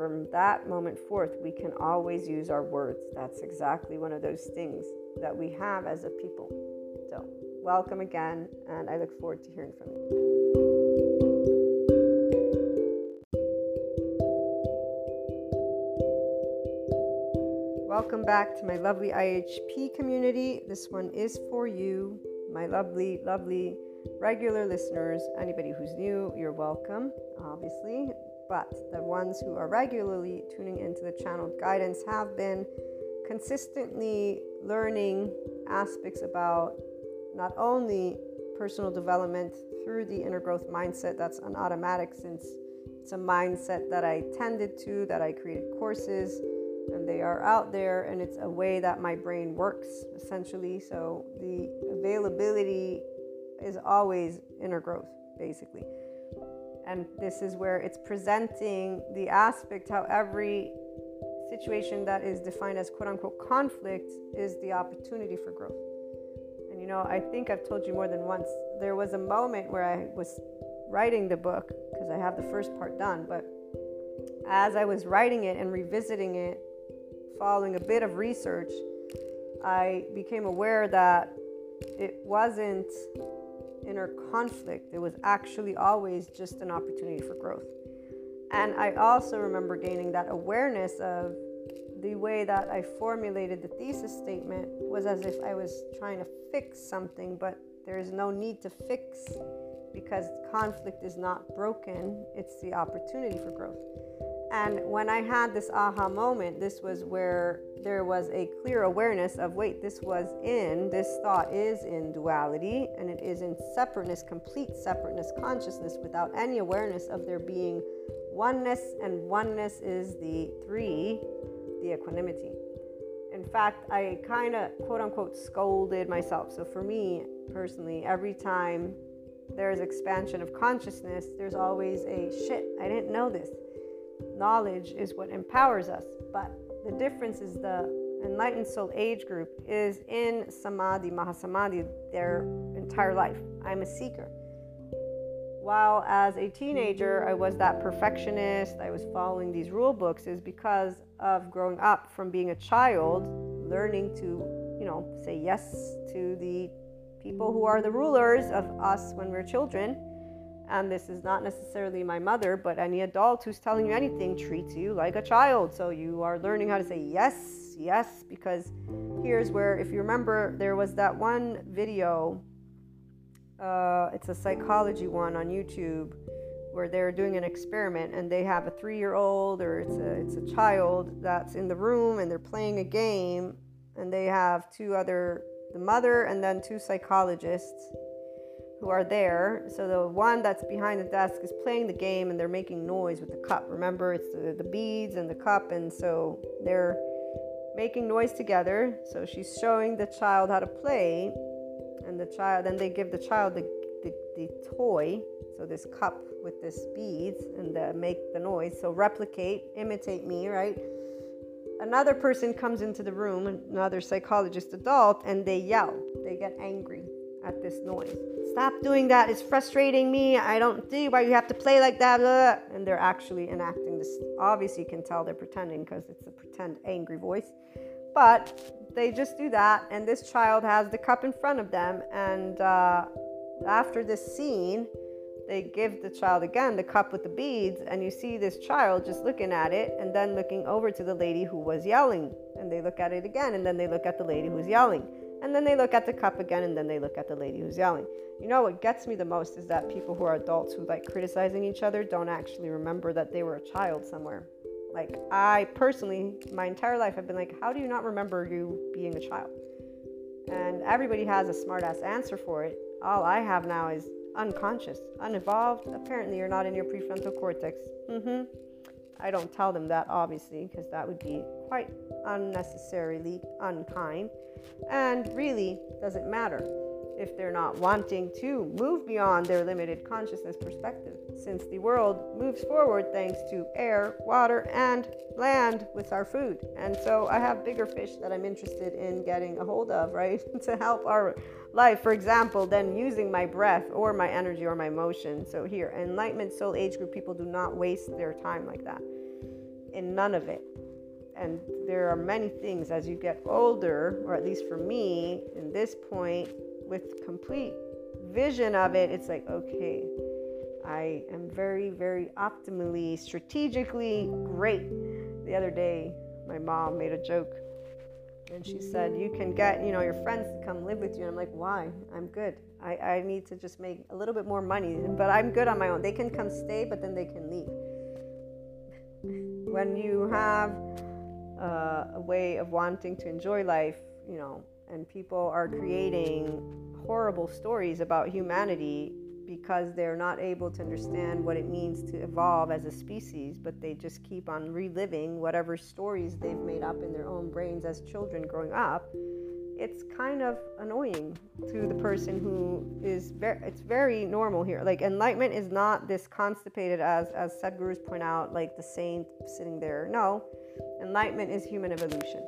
from that moment forth, we can always use our words. That's exactly one of those things that we have as a people. So, welcome again, and I look forward to hearing from you. Welcome back to my lovely IHP community. This one is for you, my lovely, lovely regular listeners. Anybody who's new, you're welcome, obviously. But the ones who are regularly tuning into the channeled guidance have been consistently learning aspects about not only personal development through the inner growth mindset that's an automatic since it's a mindset that I tended to, that I created courses, and they are out there, and it's a way that my brain works essentially. So the availability is always inner growth, basically. And this is where it's presenting the aspect how every situation that is defined as quote unquote conflict is the opportunity for growth. And you know, I think I've told you more than once, there was a moment where I was writing the book because I have the first part done, but as I was writing it and revisiting it, following a bit of research, I became aware that it wasn't inner conflict, it was actually always just an opportunity for growth. And I also remember gaining that awareness of the way that I formulated the thesis statement was as if I was trying to fix something, but there is no need to fix because conflict is not broken, it's the opportunity for growth. And when I had this aha moment, this was where there was a clear awareness of wait, this was in, this thought is in duality, and it is in separateness, complete separateness, consciousness, without any awareness of there being oneness, and oneness is the three, the equanimity. In fact, I kind of quote unquote scolded myself. So for me personally, every time there's expansion of consciousness, there's always a shit, I didn't know this knowledge is what empowers us. But the difference is the enlightened soul age group is in samadhi, mahasamadhi, their entire life. I'm a seeker. While as a teenager, I was that perfectionist, I was following these rule books, is because of growing up from being a child, learning to, you know, say yes to the people who are the rulers of us when we're children and this is not necessarily my mother, but any adult who's telling you anything treats you like a child. So you are learning how to say yes, yes, because here's where, if you remember, there was that one video, uh, it's a psychology one on YouTube where they're doing an experiment and they have a three year old or it's a, it's a child that's in the room and they're playing a game and they have two other, the mother and then two psychologists who are there. So the one that's behind the desk is playing the game and they're making noise with the cup. Remember, it's the, the beads and the cup, and so they're making noise together. So she's showing the child how to play, and the child then they give the child the, the, the toy, so this cup with this beads, and the, make the noise. So replicate, imitate me, right? Another person comes into the room, another psychologist adult, and they yell. They get angry at this noise. Stop doing that. It's frustrating me. I don't see why you have to play like that. And they're actually enacting this. Obviously, you can tell they're pretending because it's a pretend angry voice. But they just do that. And this child has the cup in front of them. And uh, after this scene, they give the child again the cup with the beads. And you see this child just looking at it and then looking over to the lady who was yelling. And they look at it again. And then they look at the lady who's yelling. And then they look at the cup again, and then they look at the lady who's yelling. You know what gets me the most is that people who are adults who like criticizing each other don't actually remember that they were a child somewhere. Like, I personally, my entire life, I've been like, how do you not remember you being a child? And everybody has a smart ass answer for it. All I have now is unconscious, unevolved. Apparently, you're not in your prefrontal cortex. Mm-hmm. I don't tell them that, obviously, because that would be quite unnecessarily unkind. And really, doesn't matter if they're not wanting to move beyond their limited consciousness perspective, since the world moves forward thanks to air, water, and land with our food. And so I have bigger fish that I'm interested in getting a hold of, right, to help our life, for example, than using my breath or my energy or my motion. So here, enlightenment soul age group people do not waste their time like that. In none of it. And there are many things as you get older, or at least for me, in this point, with complete vision of it, it's like, okay, I am very, very optimally, strategically great. The other day, my mom made a joke And she said, You can get, you know, your friends to come live with you. And I'm like, Why? I'm good. I, I need to just make a little bit more money, but I'm good on my own. They can come stay, but then they can leave. When you have uh, a way of wanting to enjoy life, you know, and people are creating horrible stories about humanity because they're not able to understand what it means to evolve as a species, but they just keep on reliving whatever stories they've made up in their own brains as children growing up. It's kind of annoying to the person who is very, it's very normal here. Like enlightenment is not this constipated as, as Sadhgurus point out, like the saint sitting there. No, enlightenment is human evolution.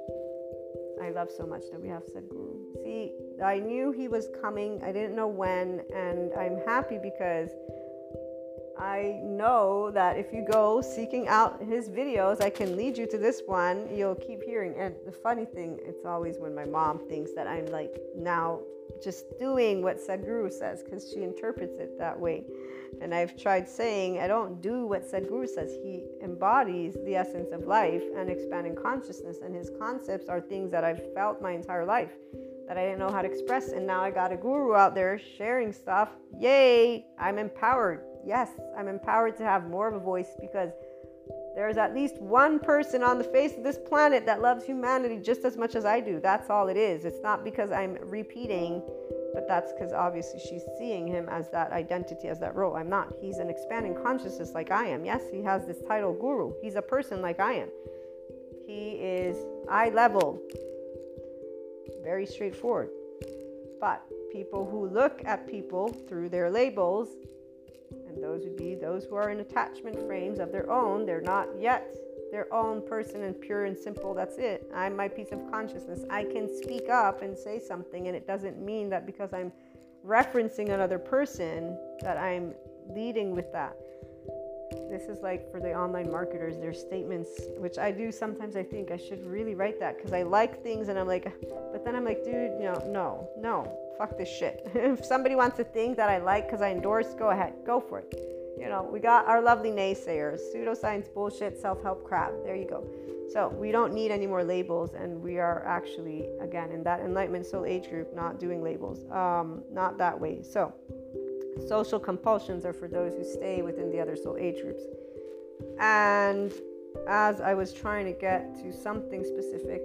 I love so much that we have Sadhguru. See, I knew he was coming. I didn't know when, and I'm happy because I know that if you go seeking out his videos, I can lead you to this one. You'll keep hearing. And the funny thing, it's always when my mom thinks that I'm like now just doing what Sadhguru says because she interprets it that way. And I've tried saying, I don't do what Sadhguru says. He embodies the essence of life and expanding consciousness, and his concepts are things that I've felt my entire life that I didn't know how to express. And now I got a guru out there sharing stuff. Yay! I'm empowered. Yes, I'm empowered to have more of a voice because there's at least one person on the face of this planet that loves humanity just as much as I do. That's all it is. It's not because I'm repeating but that's because obviously she's seeing him as that identity, as that role. I'm not. He's an expanding consciousness like I am. Yes, he has this title guru. He's a person like I am. He is eye level, very straightforward. But people who look at people through their labels, and those would be those who are in attachment frames of their own, they're not yet their own person and pure and simple. That's it. I'm my piece of consciousness. I can speak up and say something, and it doesn't mean that because I'm referencing another person that I'm leading with that. This is like for the online marketers, their statements, which I do sometimes. I think I should really write that because I like things and I'm like, but then I'm like, dude, know, no, no, fuck this shit. if somebody wants a thing that I like because I endorse, go ahead, go for it you know, we got our lovely naysayers, pseudoscience bullshit, self help crap. There you go. So we don't need any more labels, and we are actually, again, in that enlightenment soul age group, not doing labels, um, not that way. So social compulsions are for those who stay within the other soul age groups. And as I was trying to get to something specific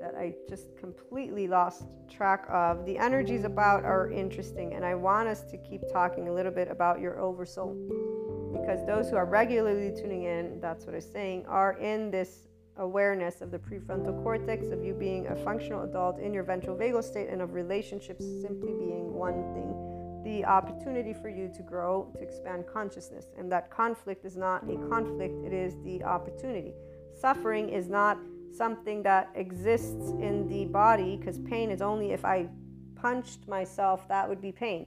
that I just completely lost track of. The energies about are interesting, and I want us to keep talking a little bit about your oversoul because those who are regularly tuning in, that's what I'm saying, are in this awareness of the prefrontal cortex, of you being a functional adult in your ventral vagal state, and of relationships simply being one thing. The opportunity for you to grow, to expand consciousness. And that conflict is not a conflict, it is the opportunity. Suffering is not something that exists in the body because pain is only if I punched myself, that would be pain.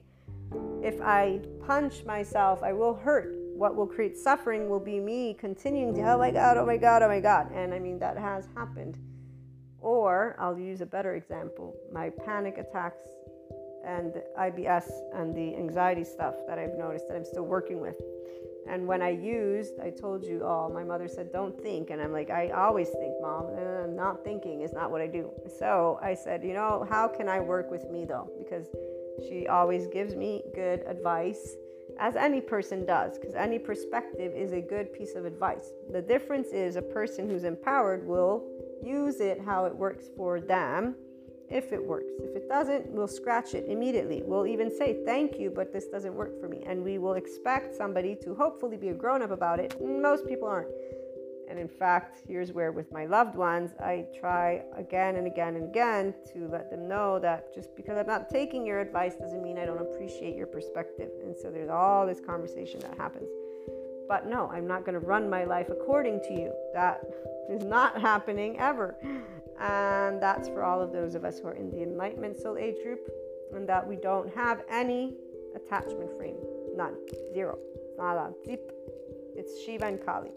If I punch myself, I will hurt. What will create suffering will be me continuing to, oh my God, oh my God, oh my God. And I mean, that has happened. Or I'll use a better example my panic attacks and IBS and the anxiety stuff that I've noticed that I'm still working with. And when I used, I told you, all, my mother said, don't think. And I'm like, I always think, mom. And not thinking is not what I do. So I said, you know, how can I work with me though? Because she always gives me good advice, as any person does, because any perspective is a good piece of advice. The difference is a person who's empowered will use it how it works for them if it works. If it doesn't, we'll scratch it immediately. We'll even say, Thank you, but this doesn't work for me. And we will expect somebody to hopefully be a grown up about it. Most people aren't. And in fact, here's where, with my loved ones, I try again and again and again to let them know that just because I'm not taking your advice doesn't mean I don't appreciate your perspective. And so there's all this conversation that happens. But no, I'm not going to run my life according to you. That is not happening ever. And that's for all of those of us who are in the Enlightenment Soul Age group and that we don't have any attachment frame. None. Zero. Nada. Zip. It's Shiva and Kali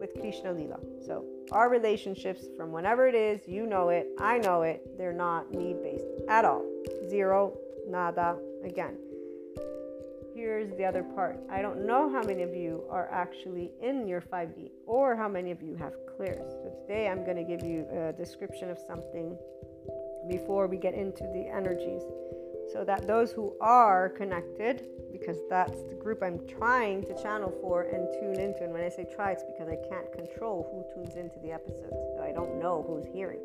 with Krishna Lila. So our relationships from whenever it is, you know it, I know it, they're not need based at all. Zero, nada, again. Here's the other part. I don't know how many of you are actually in your 5D or how many of you have clairs. So today I'm going to give you a description of something before we get into the energies so that those who are connected because that's the group I'm trying to channel for and tune into. And when I say try, it's because I can't control who tunes into the episodes. So I don't know who's hearing.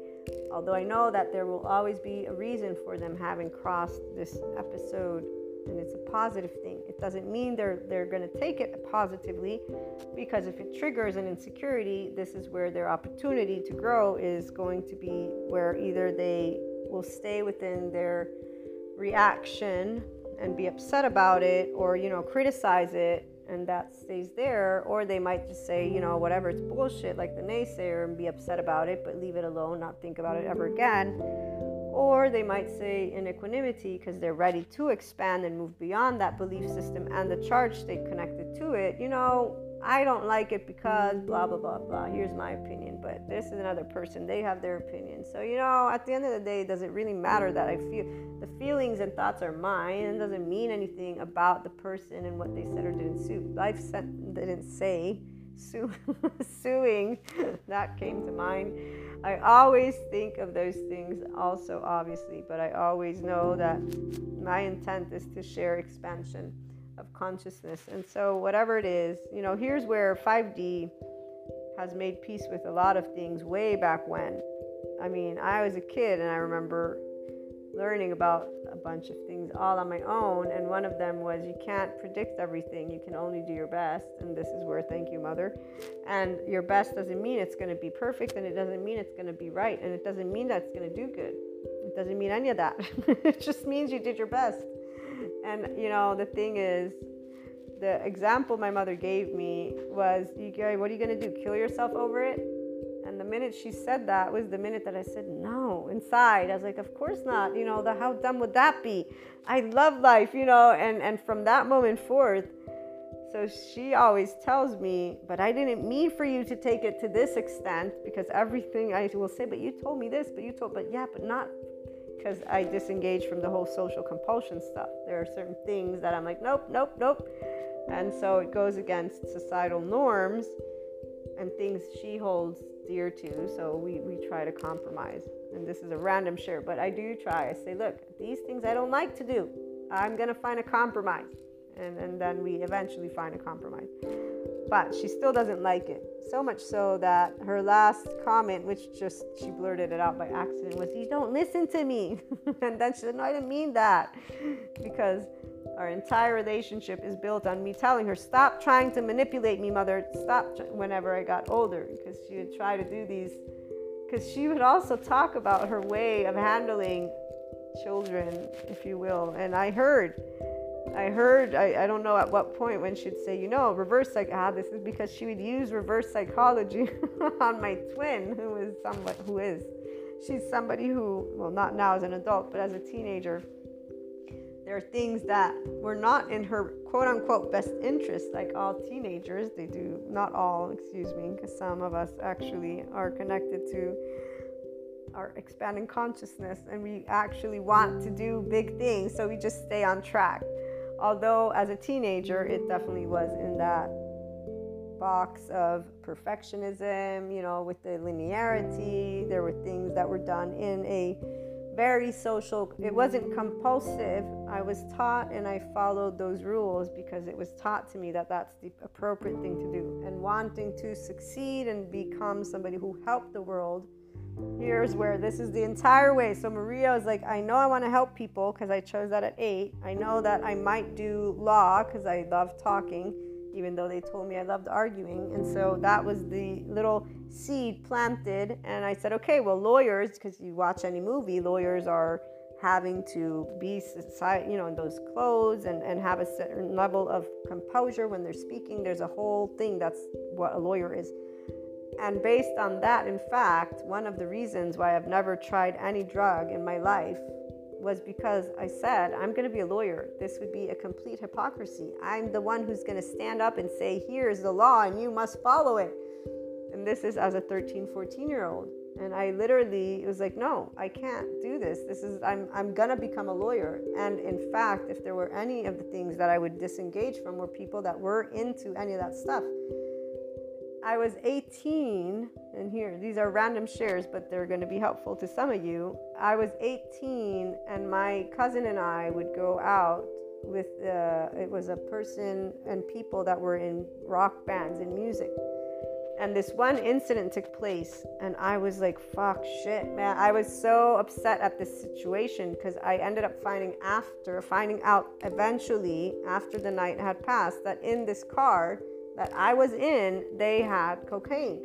Although I know that there will always be a reason for them having crossed this episode and it's a positive thing. It doesn't mean they're they're going to take it positively because if it triggers an insecurity, this is where their opportunity to grow is going to be where either they will stay within their reaction and be upset about it or you know criticize it and that stays there or they might just say you know whatever it's bullshit like the naysayer and be upset about it but leave it alone not think about it ever again or they might say in equanimity because they're ready to expand and move beyond that belief system and the charge state connected to it you know I don't like it because blah, blah, blah, blah. Here's my opinion. But this is another person. They have their opinion. So, you know, at the end of the day, does it really matter that I feel the feelings and thoughts are mine? It doesn't mean anything about the person and what they said or didn't. Life didn't say suing. that came to mind. I always think of those things also, obviously, but I always know that my intent is to share expansion of consciousness. And so, whatever it is, you know, here's where 5D has made peace with a lot of things way back when. I mean, I was a kid and I remember learning about a bunch of things all on my own. And one of them was you can't predict everything, you can only do your best. And this is where, thank you, Mother. And your best doesn't mean it's going to be perfect, and it doesn't mean it's going to be right, and it doesn't mean that it's going to do good. It doesn't mean any of that. it just means you did your best. And you know, the thing is, the example my mother gave me was, "You what are you gonna do? Kill yourself over it?" Minute she said that was the minute that I said no inside. I was like, "Of course not. You know, the, how dumb would that be? I love life, you know." And and from that moment forth, so she always tells me, but I didn't mean for you to take it to this extent because everything I will say, but you told me this, but you told, but yeah, but not because I disengage from the whole social compulsion stuff. There are certain things that I'm like, nope, nope, nope. And so it goes against societal norms and things she holds dear to. So we, we try to compromise. And this is a random share, but I do try. I say, look, these things I don't like to do. I'm going to find a compromise. And, and then we eventually find a compromise. But she still doesn't like it. So much so that her last comment, which just she blurted it out by accident, was, You don't listen to me. and then she said, No, I didn't mean that. because our entire relationship is built on me telling her, Stop trying to manipulate me, mother. Stop whenever I got older. Because she would try to do these. Because she would also talk about her way of handling children, if you will. And I heard I heard, I, I don't know at what point when she'd say, you know, reverse psych. Ah, this is because she would use reverse psychology on my twin, who is somewhat, who is. She's somebody who, well, not now as an adult, but as a teenager, there are things that were not in her quote unquote best interest, like all teenagers. They do, not all, excuse me, because some of us actually are connected to our expanding consciousness and we actually want to do big things, so we just stay on track although as a teenager it definitely was in that box of perfectionism you know with the linearity there were things that were done in a very social it wasn't compulsive i was taught and i followed those rules because it was taught to me that that's the appropriate thing to do and wanting to succeed and become somebody who helped the world here's where this is the entire way. So Maria was like, I know I want to help people because I chose that at eight. I know that I might do law because I love talking, even though they told me I loved arguing. And so that was the little seed planted. And I said, okay, well, lawyers, because you watch any movie, lawyers are having to be you know in those clothes and, and have a certain level of composure when they're speaking there's a whole thing that's what a lawyer is and based on that, in fact, one of the reasons why I've never tried any drug in my life was because I said, I'm going to be a lawyer. This would be a complete hypocrisy. I'm the one who's going to stand up and say, here's the law and you must follow it. And this is as a 13, 14 year old. And I literally it was like, no, I can't do this. This is I'm I'm gonna become a lawyer. And in fact, if there were any of the things that I would disengage from were people that were into any of that stuff. I was 18, and here, these are random shares, but they're going to be helpful to some of you. I was 18, and my cousin and I would go out with, uh, it was a person and people that were in rock bands and music. And this one incident took place, and I was like, fuck shit, man. I was so upset at this situation because I ended up finding after, finding out eventually, after the night had passed, that in this car, that I was in, they had cocaine.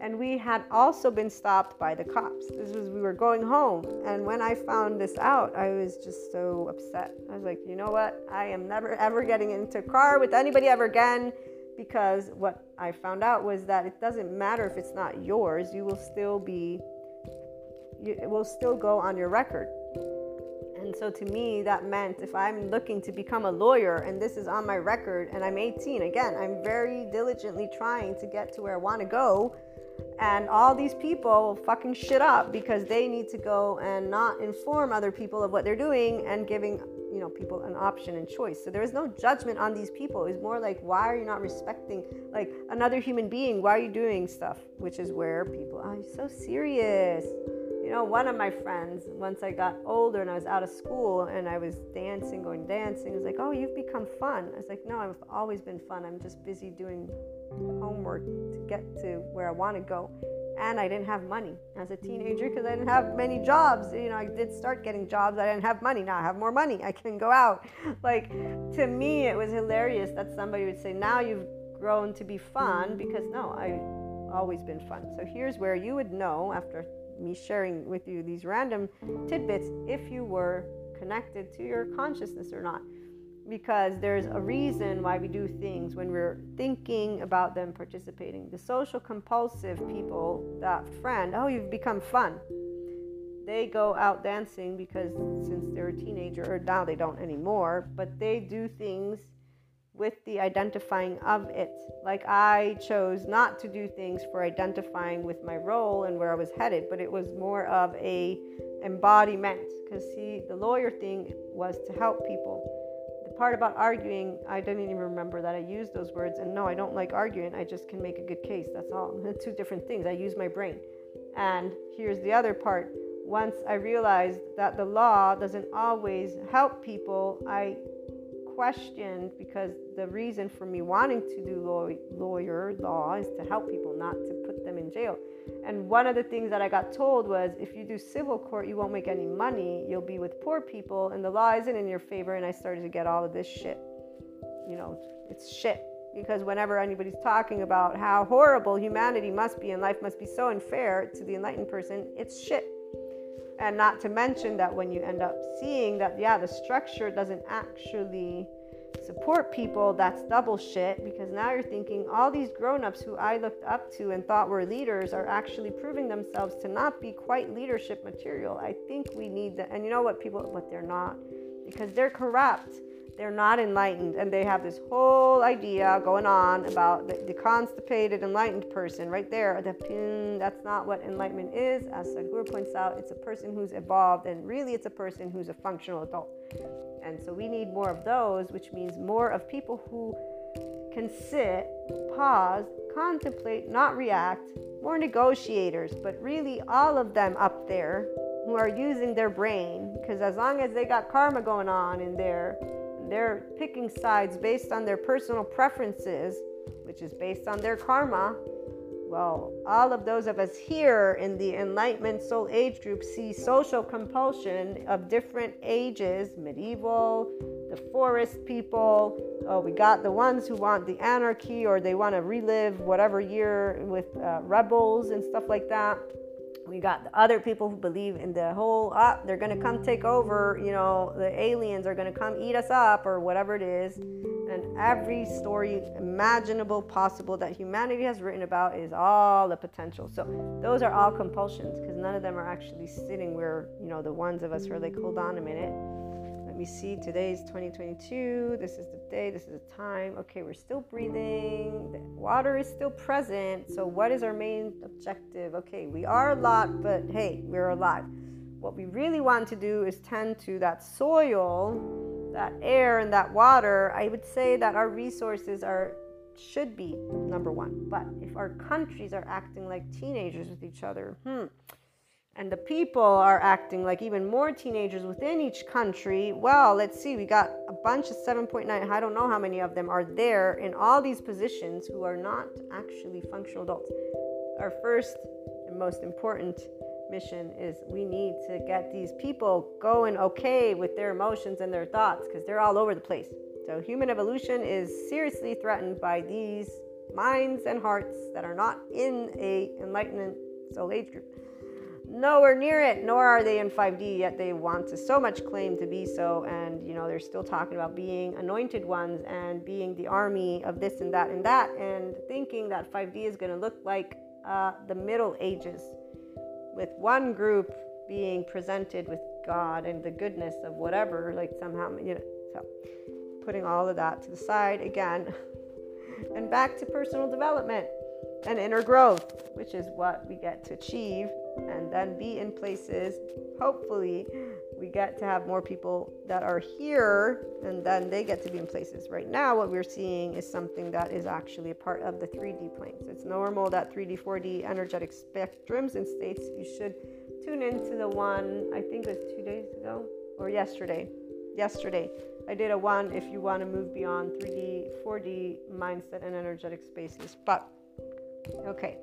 And we had also been stopped by the cops. This was, we were going home. And when I found this out, I was just so upset. I was like, you know what? I am never ever getting into a car with anybody ever again because what I found out was that it doesn't matter if it's not yours, you will still be, it will still go on your record. And so to me, that meant if I'm looking to become a lawyer and this is on my record and I'm 18, again, I'm very diligently trying to get to where I want to go. And all these people fucking shit up because they need to go and not inform other people of what they're doing and giving you know people an option and choice. So there is no judgment on these people. It's more like why are you not respecting like another human being? Why are you doing stuff? Which is where people are oh, so serious you know, one of my friends, once I got older and I was out of school and I was dancing, going dancing, was like, Oh, you've become fun. I was like, No, I've always been fun. I'm just busy doing homework to get to where I want to go. And I didn't have money as a teenager because I didn't have many jobs. You know, I did start getting jobs. I didn't have money. Now I have more money. I can go out. Like, to me, it was hilarious that somebody would say, Now you've grown to be fun because no, I've always been fun. So here's where you would know after me sharing with you these random tidbits if you were connected to your consciousness or not. Because there's a reason why we do things when we're thinking about them participating. The social compulsive people, that friend, oh, you've become fun. They go out dancing because since they're a teenager, or now they don't anymore, but they do things with the identifying of it. Like I chose not to do things for identifying with my role and where I was headed, but it was more of a embodiment. Because see, the lawyer thing was to help people. The part about arguing, I didn't even remember that I used those words. And no, I don't like arguing. I just can make a good case. That's all. Two different things. I use my brain. And here's the other part. Once I realized that the law doesn't always help people, I questioned because the reason for me wanting to do law, lawyer law is to help people, not to put them in jail. And one of the things that I got told was if you do civil court, you won't make any money. You'll be with poor people, and the law isn't in your favor. And I started to get all of this shit. You know, it's shit. Because whenever anybody's talking about how horrible humanity must be and life must be so unfair to the enlightened person, it's shit. And not to mention that when you end up seeing that, yeah, the structure doesn't actually support people, that's double shit because now you're thinking all these grown ups who I looked up to and thought were leaders are actually proving themselves to not be quite leadership material. I think we need that. And you know what, people, but they're not because they're corrupt they're not enlightened and they have this whole idea going on about the, the constipated enlightened person right there. The, that's not what enlightenment is. As sadhguru points out it's a person who's evolved and really it's a person who's a functional adult. And so we need more of those which means more of people who can sit pause contemplate not react more negotiators but really all of them up there who are using their brain because as long as they got karma going on in there they're picking sides based on their personal preferences, which is based on their karma, well, all of those of us here in the Enlightenment Soul Age group see social compulsion of different ages medieval, the forest people. Oh, we got the ones who want the anarchy or they want to relive whatever year with uh, rebels and stuff like that we got the other people who believe in the whole oh, they're going to come take over you know the aliens are going to come eat us up or whatever it is. And every story imaginable possible that humanity has written about is all the potential. So those are all compulsions because none of them are actually sitting where you know the ones of us who are like hold on a minute. Let me see. Today's 2022. This is the day, this is a time. Okay, we're still breathing. The water is still present. So, what is our main objective? Okay, we are a lot, but hey, we're alive. what we really want to do is tend to that soil, that air, and that water. I would say that our resources are should be number one. But if our countries are acting like teenagers with each other, hmm, and the people are acting like even more teenagers within each country, well, let's see, we got a bunch of 7.9, I don't know how many of them are there in all these positions who are not actually functional adults. Our first and most important mission is we need to get these people going okay with their emotions and their thoughts because they're all over the place. So, human evolution is seriously threatened by these minds and hearts that are not in a enlightenment soul age group. Nowhere near it, nor are they in 5D, yet they want to so much claim to be so. And, you know, they're still talking about being anointed ones and being the army of this and that and that, and thinking that 5D is going to look like uh, the Middle Ages with one group being presented with God and the goodness of whatever, like somehow, you know, so putting all of that to the side again and back to personal development and inner growth, which is what we get to achieve and then be in places. Hopefully, we get to have more people that are here and then they get to be in places. Right now, what we're seeing is something that is actually a part of the 3D planes. It's normal that 3D, 4D energetic spectrums and states. You should tune into the one, I think it was two days ago or yesterday. Yesterday, I did a one if you want to move beyond 3D, 4D mindset and energetic spaces. But okay,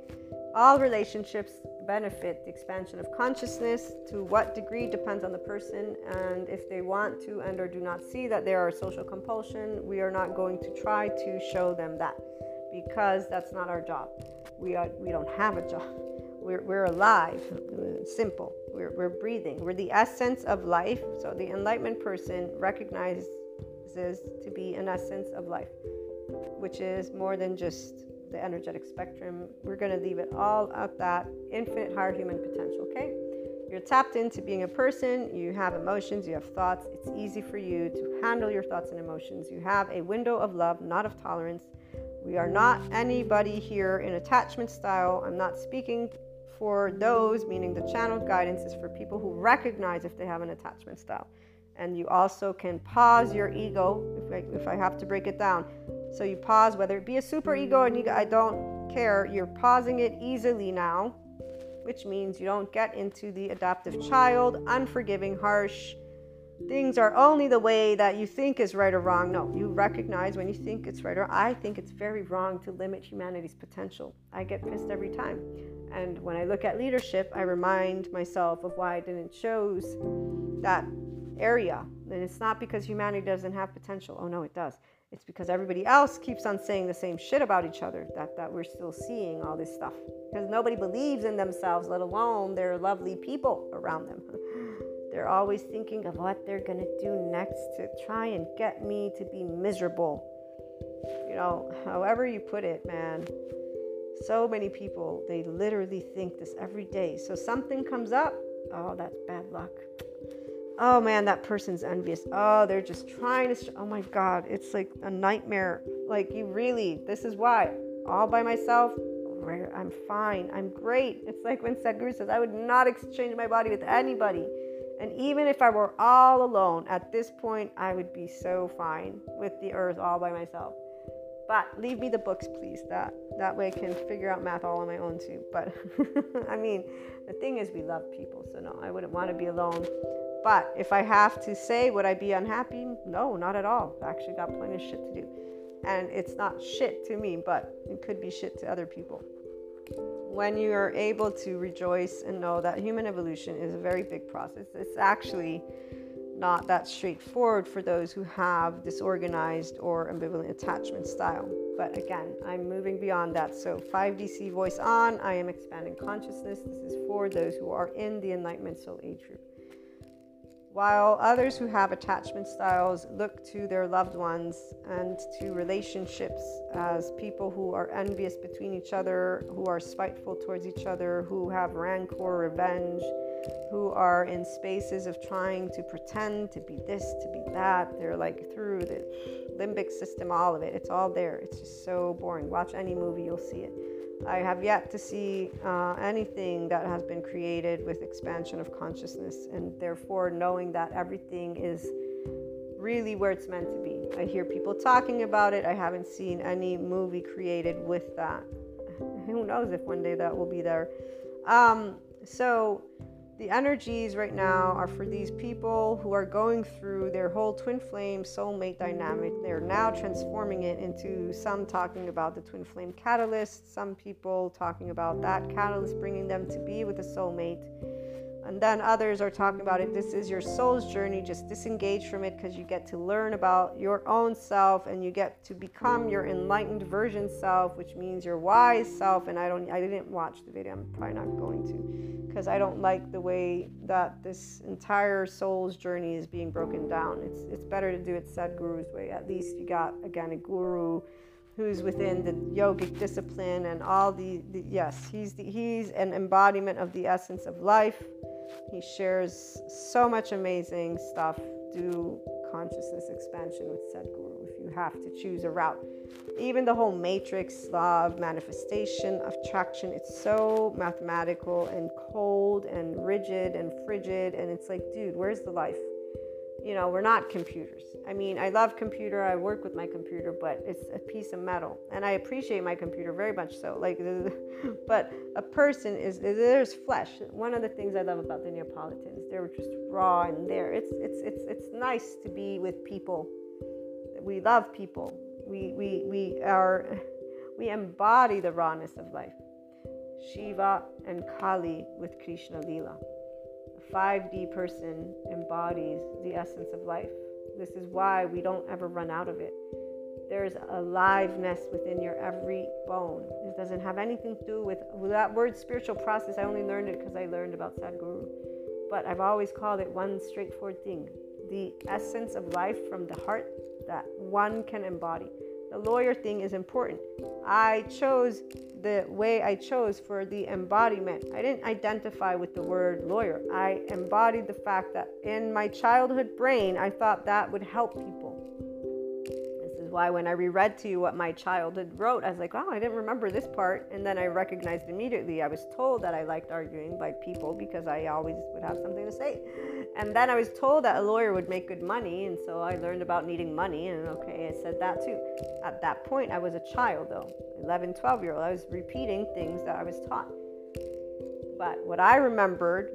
all relationships benefit the expansion of consciousness. To what degree depends on the person, and if they want to and or do not see that there are social compulsion, we are not going to try to show them that because that's not our job. We are we don't have a job. We're, we're alive, simple. We're, we're breathing. We're the essence of life. So the enlightenment person recognizes to be an essence of life, which is more than just the energetic spectrum. We're going to leave it all at that infinite higher human potential, okay? You're tapped into being a person, you have emotions, you have thoughts. It's easy for you to handle your thoughts and emotions. You have a window of love, not of tolerance. We are not anybody here in attachment style. I'm not speaking for those, meaning the channeled guidance is for people who recognize if they have an attachment style. And you also can pause your ego, if I, if I have to break it down. So you pause, whether it be a super ego or ego, I don't care. You're pausing it easily now, which means you don't get into the adaptive child, unforgiving, harsh. Things are only the way that you think is right or wrong. No, you recognize when you think it's right or I think it's very wrong to limit humanity's potential. I get pissed every time. And when I look at leadership, I remind myself of why I didn't choose that area. And it's not because humanity doesn't have potential. Oh no, it does. It's because everybody else keeps on saying the same shit about each other that, that we're still seeing all this stuff. Because nobody believes in themselves, let alone their lovely people around them. They're always thinking of what they're going to do next to try and get me to be miserable. You know, however you put it, man. So many people, they literally think this every day. So something comes up, oh, that's bad luck oh man, that person's envious. Oh, they're just trying to. oh my God, it's like a nightmare. Like, you really, this is why. All by myself, I'm fine. I'm great. It's like when Sadhguru says, I would not exchange my body with anybody. And even if I were all alone at this point, I would be so fine with the earth all by myself. But leave me the books, please. That that way I can figure out math all on my own too. But I mean, the thing is, we love people, so no, I wouldn't want to be alone. But if I have to say, would I be unhappy? No, not at all. I actually got plenty of shit to do. And it's not shit to me, but it could be shit to other people. When you are able to rejoice and know that human evolution is a very big process, it's actually not that straightforward for those who have disorganized or ambivalent attachment style. But again, I'm moving beyond that. So 5DC voice on, I am expanding consciousness. This is for those who are in the Enlightenment Soul Age group while others who have attachment styles look to their loved ones and to relationships as people who are envious between each other, who are spiteful towards each other, who have rancor, revenge, who are in spaces of trying to pretend to be this, to be that. They're like through the limbic system, all of it. It's all there. It's just so boring. Watch any movie, you'll see it. I have yet to see uh, anything that has been created with expansion of consciousness, and therefore knowing that everything is really where it's meant to be. I hear people talking about it. I haven't seen any movie created with that. Who knows if one day that will be there. Um, so, the energies right now are for these people who are going through their whole twin flame soulmate dynamic. They're now transforming it into some talking about the twin flame catalyst, some people talking about that catalyst bringing them to be with a soulmate. And then others are talking about it. This is your soul's journey. Just disengage from it because you get to learn about your own self and you get to become your enlightened version self, which means your wise self. And I don't, I didn't watch the video. I'm probably not going to because I don't like the way that this entire soul's journey is being broken down. It's it's better to do it Sadhguru's way. At least you got again a guru who's within the yogic discipline and all the, the yes, he's the, he's an embodiment of the essence of life he shares so much amazing stuff. Do consciousness expansion with Sadhguru if you have to choose a route. Even the whole matrix of manifestation, attraction, it's so mathematical and cold and rigid and frigid. And it's like, dude, where's the life? You know, we're not computers. I mean, I love computer. I work with my computer, but it's a piece of metal, and I appreciate my computer very much. So, like, but a person is there's flesh. One of the things I love about the Neapolitans, they're just raw and there. It's it's it's it's nice to be with people. We love people. We we we are we embody the rawness of life. Shiva and Kali with Krishna Lila. 5D person embodies the essence of life. This is why we don't ever run out of it. There's aliveness within your every bone. It doesn't have anything to do with, with that word spiritual process. I only learned it because I learned about Sadhguru. But I've always called it one straightforward thing the essence of life from the heart that one can embody. The lawyer thing is important. I chose the way I chose for the embodiment. I didn't identify with the word lawyer. I embodied the fact that in my childhood brain, I thought that would help people why when I reread to you what my childhood wrote, I was like, oh, I didn't remember this part. And then I recognized immediately. I was told that I liked arguing by people because I always would have something to say. And then I was told that a lawyer would make good money. And so I learned about needing money. And okay, I said that too. At that point, I was a child though, 11, 12 year old. I was repeating things that I was taught. But what I remembered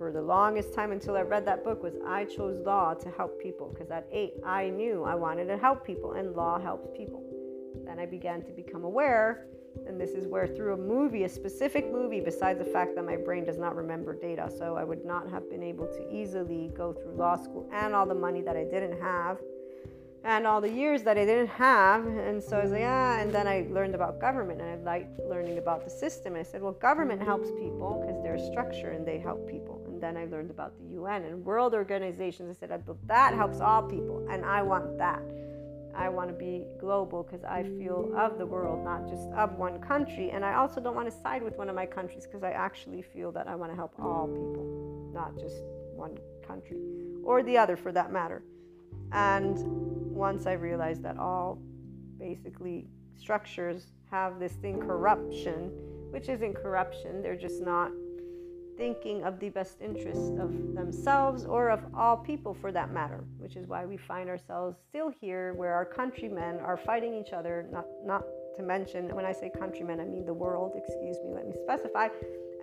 for the longest time until I read that book was I chose law to help people because at eight I knew I wanted to help people and law helps people. Then I began to become aware, and this is where through a movie, a specific movie, besides the fact that my brain does not remember data, so I would not have been able to easily go through law school and all the money that I didn't have and all the years that I didn't have. And so I was like, ah, and then I learned about government and I liked learning about the system. I said, well, government helps people because they're a structure and they help people. Then I learned about the UN and world organizations. I said, uh, that helps all people and I want that. I want to be global because I feel of the world, not just of one country. And I also don't want to side with one of my countries because I actually feel that I want to help all people, not just one country or the other for that matter. And once I realized that all basically structures have this thing corruption, which isn't corruption, they're just not thinking of the best interest of themselves or of all people for that matter, which is why we find ourselves still here where our countrymen are fighting each other, not, not to mention, when I say countrymen, I mean the world, excuse me, let me specify.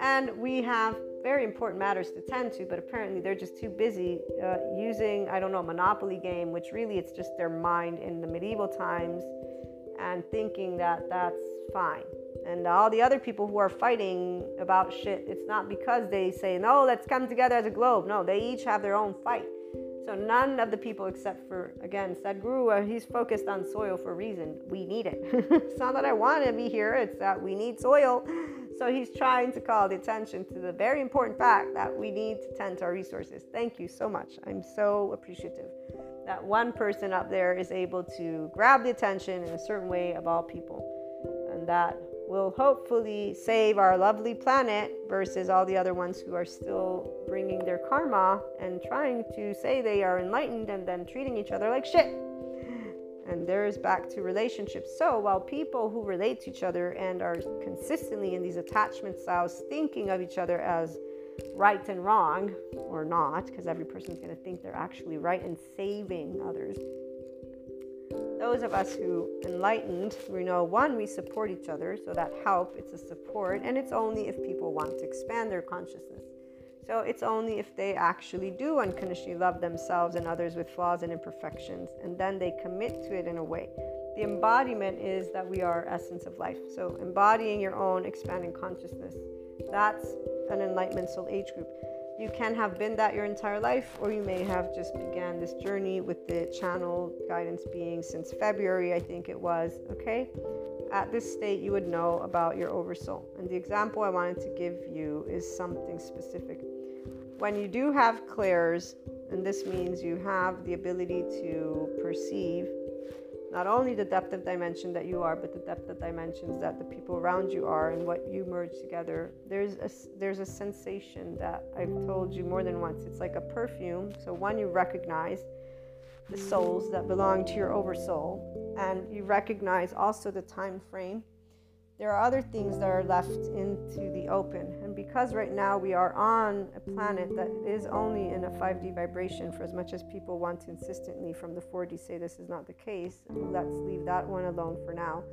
And we have very important matters to tend to, but apparently they're just too busy uh, using, I don't know, a monopoly game, which really it's just their mind in the medieval times and thinking that that's fine. And all the other people who are fighting about shit, it's not because they say, no, let's come together as a globe. No, they each have their own fight. So none of the people, except for, again, Sadhguru, uh, he's focused on soil for a reason. We need it. it's not that I want to be here, it's that we need soil. So he's trying to call the attention to the very important fact that we need to tend to our resources. Thank you so much. I'm so appreciative that one person up there is able to grab the attention in a certain way of all people. And that will hopefully save our lovely planet versus all the other ones who are still bringing their karma and trying to say they are enlightened and then treating each other like shit. And there's back to relationships. So while people who relate to each other and are consistently in these attachment styles thinking of each other as right and wrong, or not, because every person's going to think they're actually right and saving others. Those of us who enlightened, we know one, we support each other, so that help, it's a support, and it's only if people want to expand their consciousness. So it's only if they actually do unconditionally love themselves and others with flaws and imperfections, and then they commit to it in a way. The embodiment is that we are essence of life. So embodying your own expanding consciousness. That's an enlightenment soul age group. You can have been that your entire life, or you may have just began this journey with the channel guidance being since February, I think it was. Okay, at this state, you would know about your oversoul. And the example I wanted to give you is something specific when you do have clairs, and this means you have the ability to perceive not only the depth of dimension that you are, but the depth of dimensions that the people around you are and what you merge together. There's a, there's a sensation that I've told you more than once. It's like a perfume. So, one, you recognize the souls that belong to your oversoul, and you recognize also the time frame there are other things that are left into the open. And because right now we are on a planet that is only in a 5D vibration, for as much as people want to insistently from the 4D say this is not the case, let's leave that one alone for now.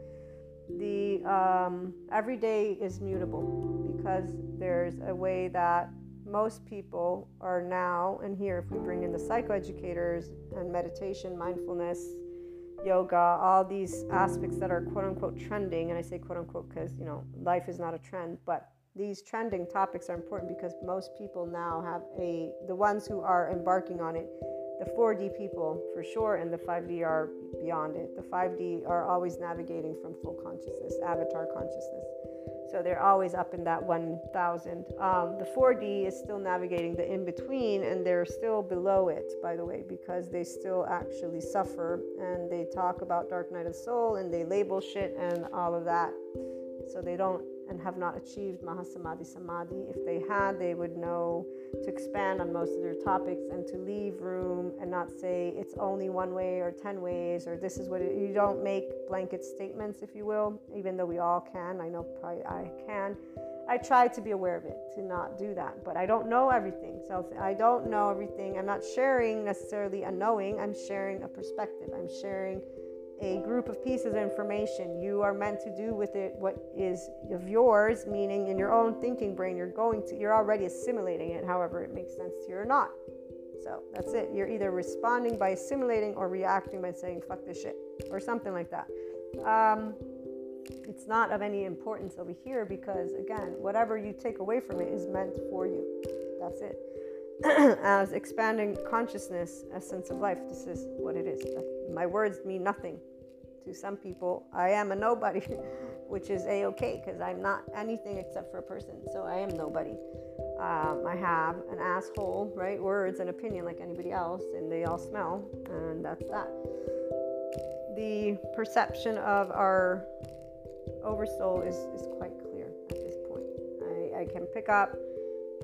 The um, every day is mutable because there's a way that most people are now, and here if we bring in the psychoeducators and meditation, mindfulness, yoga, all these aspects that are quote unquote trending. And I say quote unquote because, you know, life is not a trend, but these trending topics are important because most people now have a, the ones who are embarking on it, the 4D people for sure, and the 5D are beyond it. The 5D are always navigating from full consciousness, avatar consciousness. So they're always up in that 1000. Um, the 4D is still navigating the in between, and they're still below it, by the way, because they still actually suffer and they talk about Dark Night of Soul and they label shit and all of that. So they don't and have not achieved Mahasamadhi Samadhi. If they had, they would know to expand on most of their topics and to leave room and not say it's only one way or 10 ways or this is what it, you don't make blanket statements, if you will, even though we all can. I know probably I can. I try to be aware of it, to not do that. But I don't know everything. So I don't know everything. I'm not sharing necessarily a knowing, I'm sharing a perspective. I'm sharing a group of pieces of information. You are meant to do with it what is of yours, meaning in your own thinking brain, you're going to, you're already assimilating it, however it makes sense to you or not. So that's it. You're either responding by assimilating or reacting by saying, fuck this shit, or something like that. Um, it's not of any importance over here because, again, whatever you take away from it is meant for you. That's it. as expanding consciousness, essence of life. This is what it is. My words mean nothing to some people. I am a nobody, which is a okay because I'm not anything except for a person. So I am nobody. Um, I have an asshole, right? Words and opinion like anybody else, and they all smell, and that's that. The perception of our oversoul is, is quite clear at this point. I, I can pick up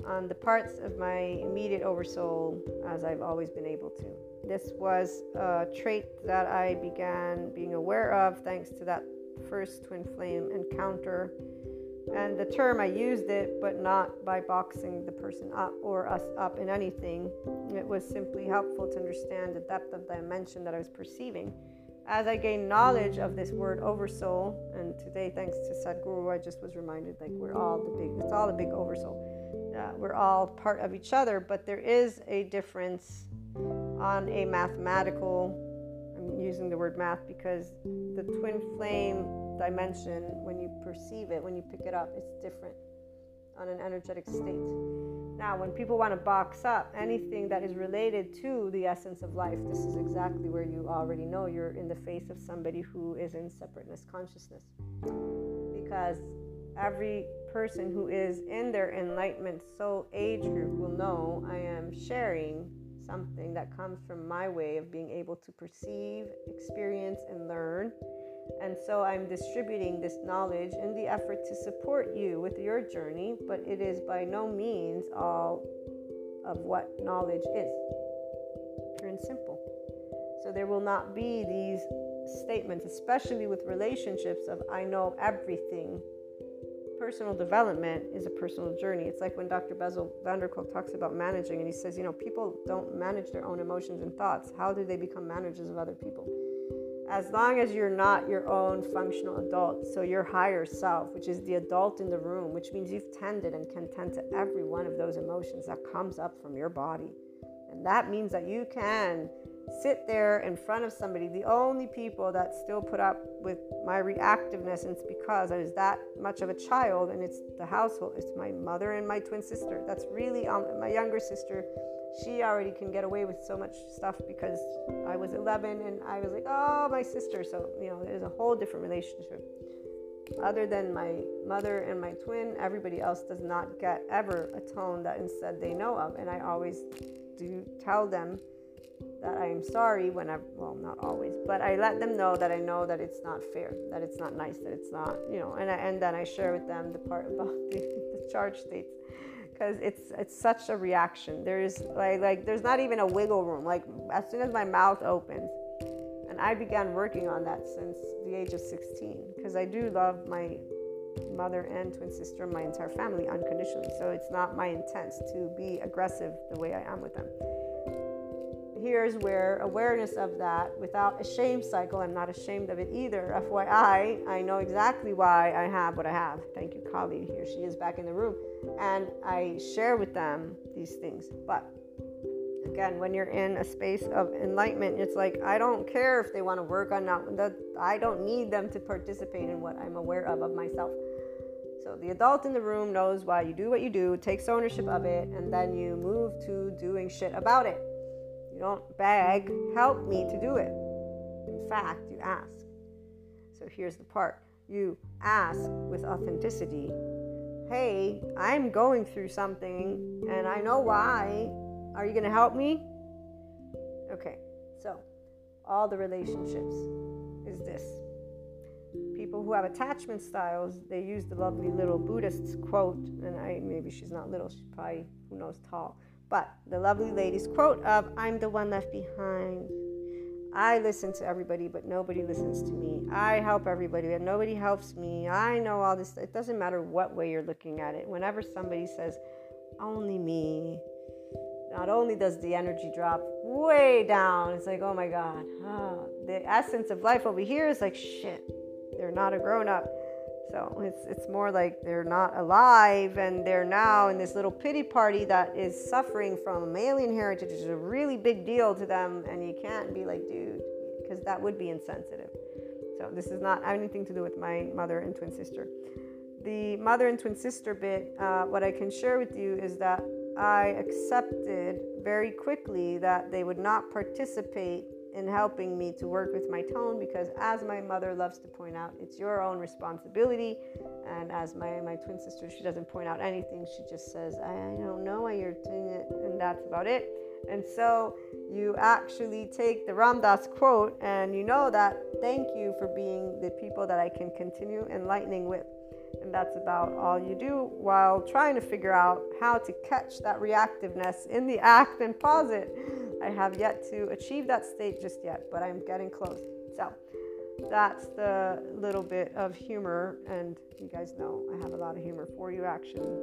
on the parts of my immediate oversoul as I've always been able to. This was a trait that I began being aware of thanks to that first twin flame encounter. And the term I used it, but not by boxing the person up or us up in anything. It was simply helpful to understand the depth of dimension that I was perceiving. As I gained knowledge of this word oversoul, and today, thanks to Sadhguru, I just was reminded like we're all the big, it's all the big oversoul uh, we're all part of each other, but there is a difference on a mathematical. I'm using the word math because the twin flame dimension, when you perceive it, when you pick it up, it's different on an energetic state. Now, when people want to box up anything that is related to the essence of life, this is exactly where you already know you're in the face of somebody who is in separateness consciousness. Because every person who is in their enlightenment soul age group will know I am sharing something that comes from my way of being able to perceive, experience, and learn. And so I'm distributing this knowledge in the effort to support you with your journey, but it is by no means all of what knowledge is. Pure and simple. So there will not be these statements, especially with relationships of I know everything. Personal development is a personal journey. It's like when Dr. Bessel van der Kolk talks about managing and he says, you know, people don't manage their own emotions and thoughts. How do they become managers of other people? as long as you're not your own functional adult, so your higher self, which is the adult in the room, which means you've tended and can tend to every one of those emotions that comes up from your body. And that means that you can sit there in front of somebody. The only people that still put up with my reactiveness, and it's because I was that much of a child, and it's the household, it's my mother and my twin sister. That's really um, my younger sister she already can get away with so much stuff because I was 11 and I was like, oh, my sister. So, you know, there's a whole different relationship. Other than my mother and my twin, everybody else does not get ever a tone that instead they know of. And I always do tell them that I am sorry when I, well, not always, but I let them know that I know that it's not fair, that it's not nice, that it's not, you know, and, I, and then I share with them the part about the, the charge states because it's it's such a reaction. There's like like there's not even a wiggle room. Like as soon as my mouth opens, and I began working on that since the age of 16 because I do love my mother and twin sister, and my entire family unconditionally. So it's not my intent to be aggressive the way I am with them. Here's where awareness of that without a shame cycle, I'm not ashamed of it either. FYI, I know exactly why I have what I have. Thank you, Kali. Here she is back in the room and I share with them these things. But again, when you're in a space of enlightenment, it's like I don't care if they want to work on not that I don't need them to participate in what I'm aware of of myself. So the adult in the room knows why you do what you do, takes ownership of it, and then you move to doing shit about it. Don't beg, help me to do it. In fact, you ask. So here's the part you ask with authenticity hey, I'm going through something and I know why. Are you going to help me? Okay, so all the relationships is this. People who have attachment styles, they use the lovely little Buddhist quote, and I maybe she's not little, she's probably who knows tall. But the lovely lady's quote of I'm the one left behind. I listen to everybody, but nobody listens to me. I help everybody, and nobody helps me. I know all this. It doesn't matter what way you're looking at it. Whenever somebody says, only me, not only does the energy drop way down, it's like, oh my God. Oh, the essence of life over here is like, shit, they're not a grown up. So it's it's more like they're not alive and they're now in this little pity party that is suffering from alien heritage which is a really big deal to them and you can't be like, dude, because that would be insensitive. So this is not anything to do with my mother and twin sister. The mother and twin sister bit, uh, what I can share with you is that I accepted very quickly that they would not participate in helping me to work with my tone because as my mother loves to point out it's your own responsibility. And as my, my twin sister she doesn't point out anything. She just says i don't know why you're doing it and that's about it. And so you actually take the Ram Dass quote and you know that thank you for being the people that i can continue enlightening with. And that's about all you do while trying to figure out how to catch that reactiveness in the act and pause it I have yet to achieve that state just yet, but I'm getting close. So that's the little bit of humor, and you guys know I have a lot of humor for you actually.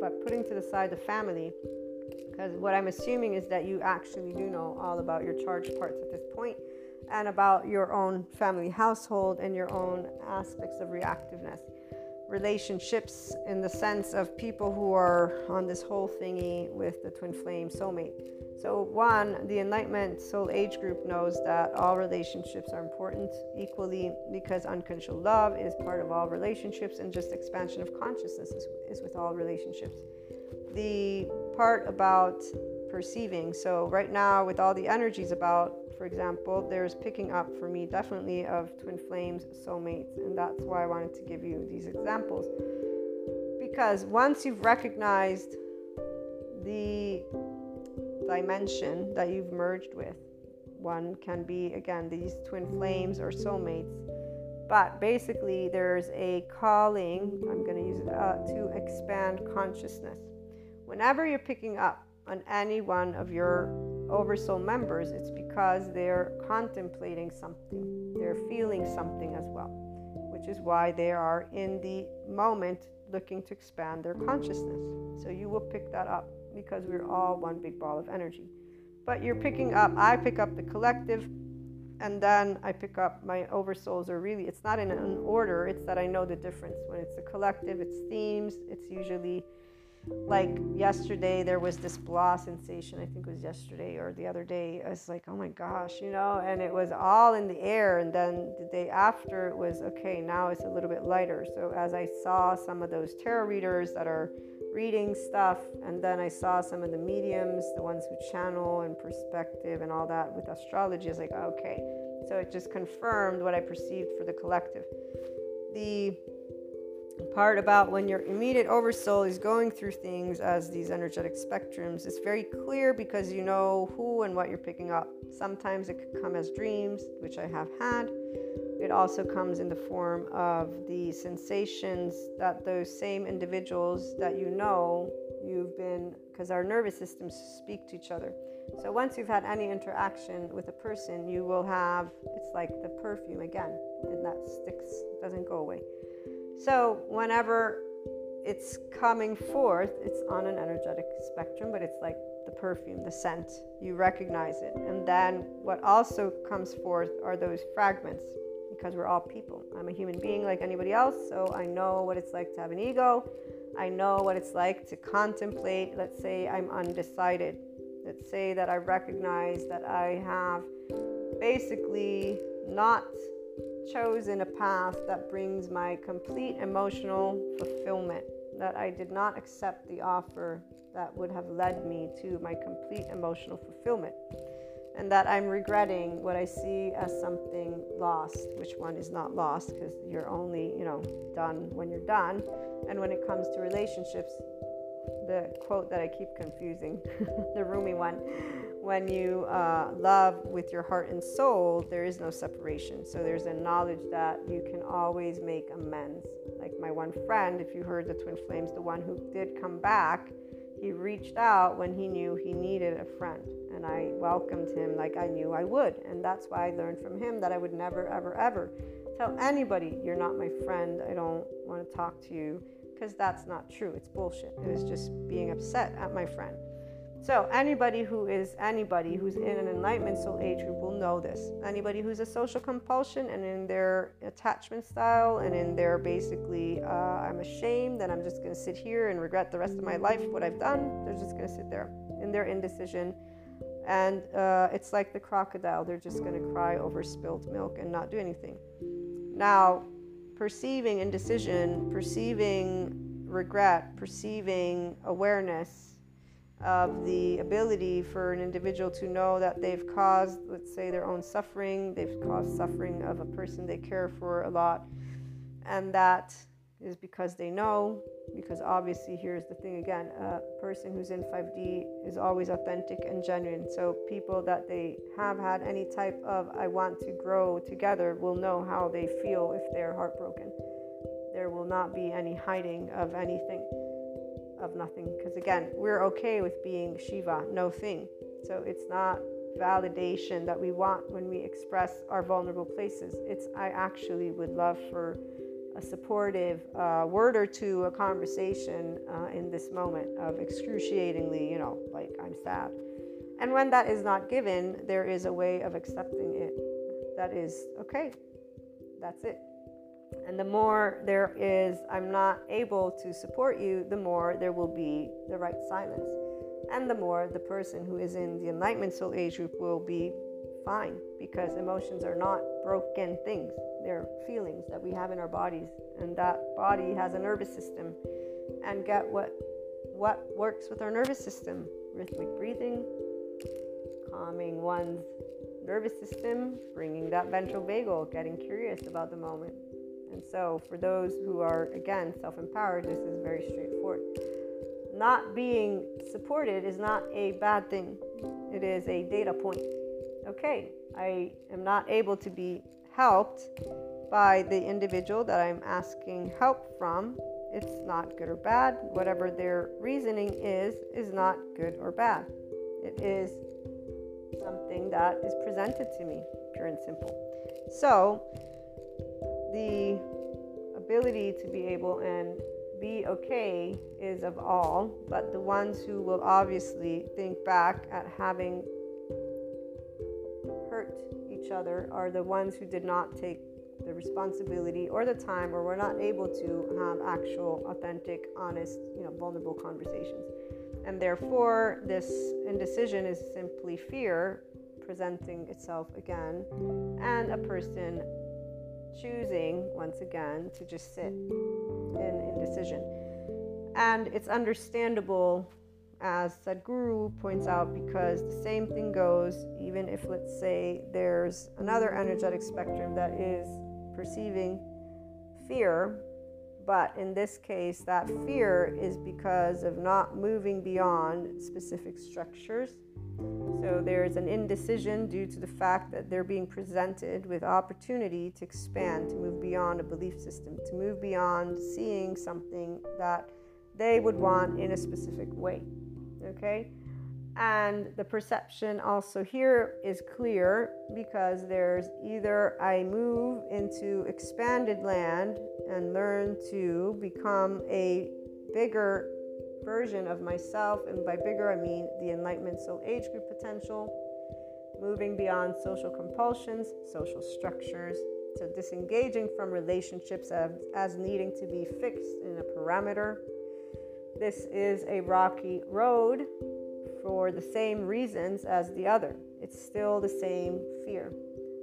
But putting to the side the family, because what I'm assuming is that you actually do know all about your charged parts at this point and about your own family household and your own aspects of reactiveness relationships in the sense of people who are on this whole thingy with the twin flame soulmate. So, one, the Enlightenment Soul Age group knows that all relationships are important equally because unconditional love is part of all relationships, and just expansion of consciousness is, is with all relationships. The part about perceiving, so right now, with all the energies about for example, there's picking up for me definitely of twin flames, soulmates, and that's why I wanted to give you these examples. Because once you've recognized the dimension that you've merged with, one can be again these twin flames or soulmates, but basically there's a calling, I'm going to use it uh, to expand consciousness. Whenever you're picking up on any one of your oversoul members, it's because they're contemplating something. They're they're feeling something as well, which is why they are in the moment looking to expand their consciousness. So you will pick that up because we're all one big ball of energy. But you're picking up, I pick up the collective, and then I pick up my oversouls, or really, it's not in an order, it's that I know the difference. When it's a collective, it's themes, it's usually like yesterday there was this blah sensation i think it was yesterday or the other day. I was like oh my gosh you know and it was all in the air. And then the day after it was okay now it's a little bit lighter. So as i saw some of those tarot readers that are reading stuff and then i saw some of the mediums the ones who channel and perspective and all that with astrology i was like okay. So it just confirmed what i perceived for the collective. The part about when your immediate oversoul is going through things as these energetic spectrums is very clear because you know who and what you're picking up. Sometimes it could come as dreams, which I have had. It also comes in the form of the sensations that those same individuals that you know you've been, because our nervous systems speak to each other. So once you've had any interaction with a person, you will have, it's like the perfume again, and that sticks, doesn't go away. So, whenever it's coming forth, it's on an energetic spectrum, but it's like the perfume, the scent. You recognize it. And then what also comes forth are those fragments because we're all people. I'm a human being like anybody else, so I know what it's like to have an ego. I know what it's like to contemplate. Let's say I'm undecided. Let's say that I recognize that I have basically not chosen a path that brings my complete emotional fulfillment, that I did not accept the offer that would have led me to my complete emotional fulfillment, and that I'm regretting what I see as something lost, which one is not lost because you're only, you know, done when you're done. And when it comes to relationships, the quote that I keep confusing, the Rumi one, when you uh, love with your heart and soul, there is no separation. So there's a knowledge that you can always make amends. Like my one friend, if you heard the twin flames, the one who did come back, he reached out when he knew he needed a friend. And I welcomed him like I knew I would. And that's why I learned from him that I would never, ever, ever tell anybody, you're not my friend. I don't want to talk to you. Because that's not true. It's bullshit. It was just being upset at my friend. So, anybody who is anybody who's in an enlightenment soul age group will know this. Anybody who's a social compulsion and in their attachment style and in their basically, uh, I'm ashamed and I'm just going to sit here and regret the rest of my life what I've done, they're just going to sit there in their indecision. And uh, it's like the crocodile, they're just going to cry over spilled milk and not do anything. Now, perceiving indecision, perceiving regret, perceiving awareness, of the ability for an individual to know that they've caused, let's say, their own suffering, they've caused suffering of a person they care for a lot, and that is because they know. Because obviously, here's the thing again a person who's in 5D is always authentic and genuine. So, people that they have had any type of I want to grow together will know how they feel if they're heartbroken. There will not be any hiding of anything of nothing. Because again, we're okay with being Shiva, no thing. So it's not validation that we want when we express our vulnerable places. It's I actually would love for a supportive uh, word or two, a conversation uh, in this moment of excruciatingly, you know, like I'm sad. And when that is not given, there is a way of accepting it that is okay. That's it. And the more there is, I'm not able to support you, the more there will be the right silence. And the more the person who is in the enlightenment soul age group will be fine because emotions are not broken things. They're feelings that we have in our bodies. And that body has a nervous system. And get what what works with our nervous system? Rhythmic breathing, calming one's nervous system, bringing that ventral vagal, getting curious about the moment. And so, for those who are, again, self empowered, this is very straightforward. Not being supported is not a bad thing, it is a data point. Okay, I am not able to be helped by the individual that I'm asking help from. It's not good or bad. Whatever their reasoning is, is not good or bad. It is something that is presented to me, pure and simple. So, the ability to be able and be okay is of all, but the ones who will obviously think back at having hurt each other are the ones who did not take the responsibility or the time or were not able to have actual, authentic, honest, you know, vulnerable conversations. And therefore, this indecision is simply fear presenting itself again and a person choosing once again to just sit in indecision. And it's understandable, as Sadhguru points out, because the same thing goes even if, let's say, there's another energetic spectrum that is perceiving fear. But in this case, that fear is because of not moving beyond specific structures so there's an indecision due to the fact that they're being presented with opportunity to expand, to move beyond a belief system, to move beyond seeing something that they would want in a specific way. Okay? And the perception also here is clear because there's either I move into expanded land and learn to become a bigger version of myself, and by bigger, I mean the Enlightenment Soul Age Group potential, moving beyond social compulsions, social structures, to disengaging from relationships as, as needing to be fixed in a parameter. This is a rocky road for the same reasons as the other. It's still the same fear.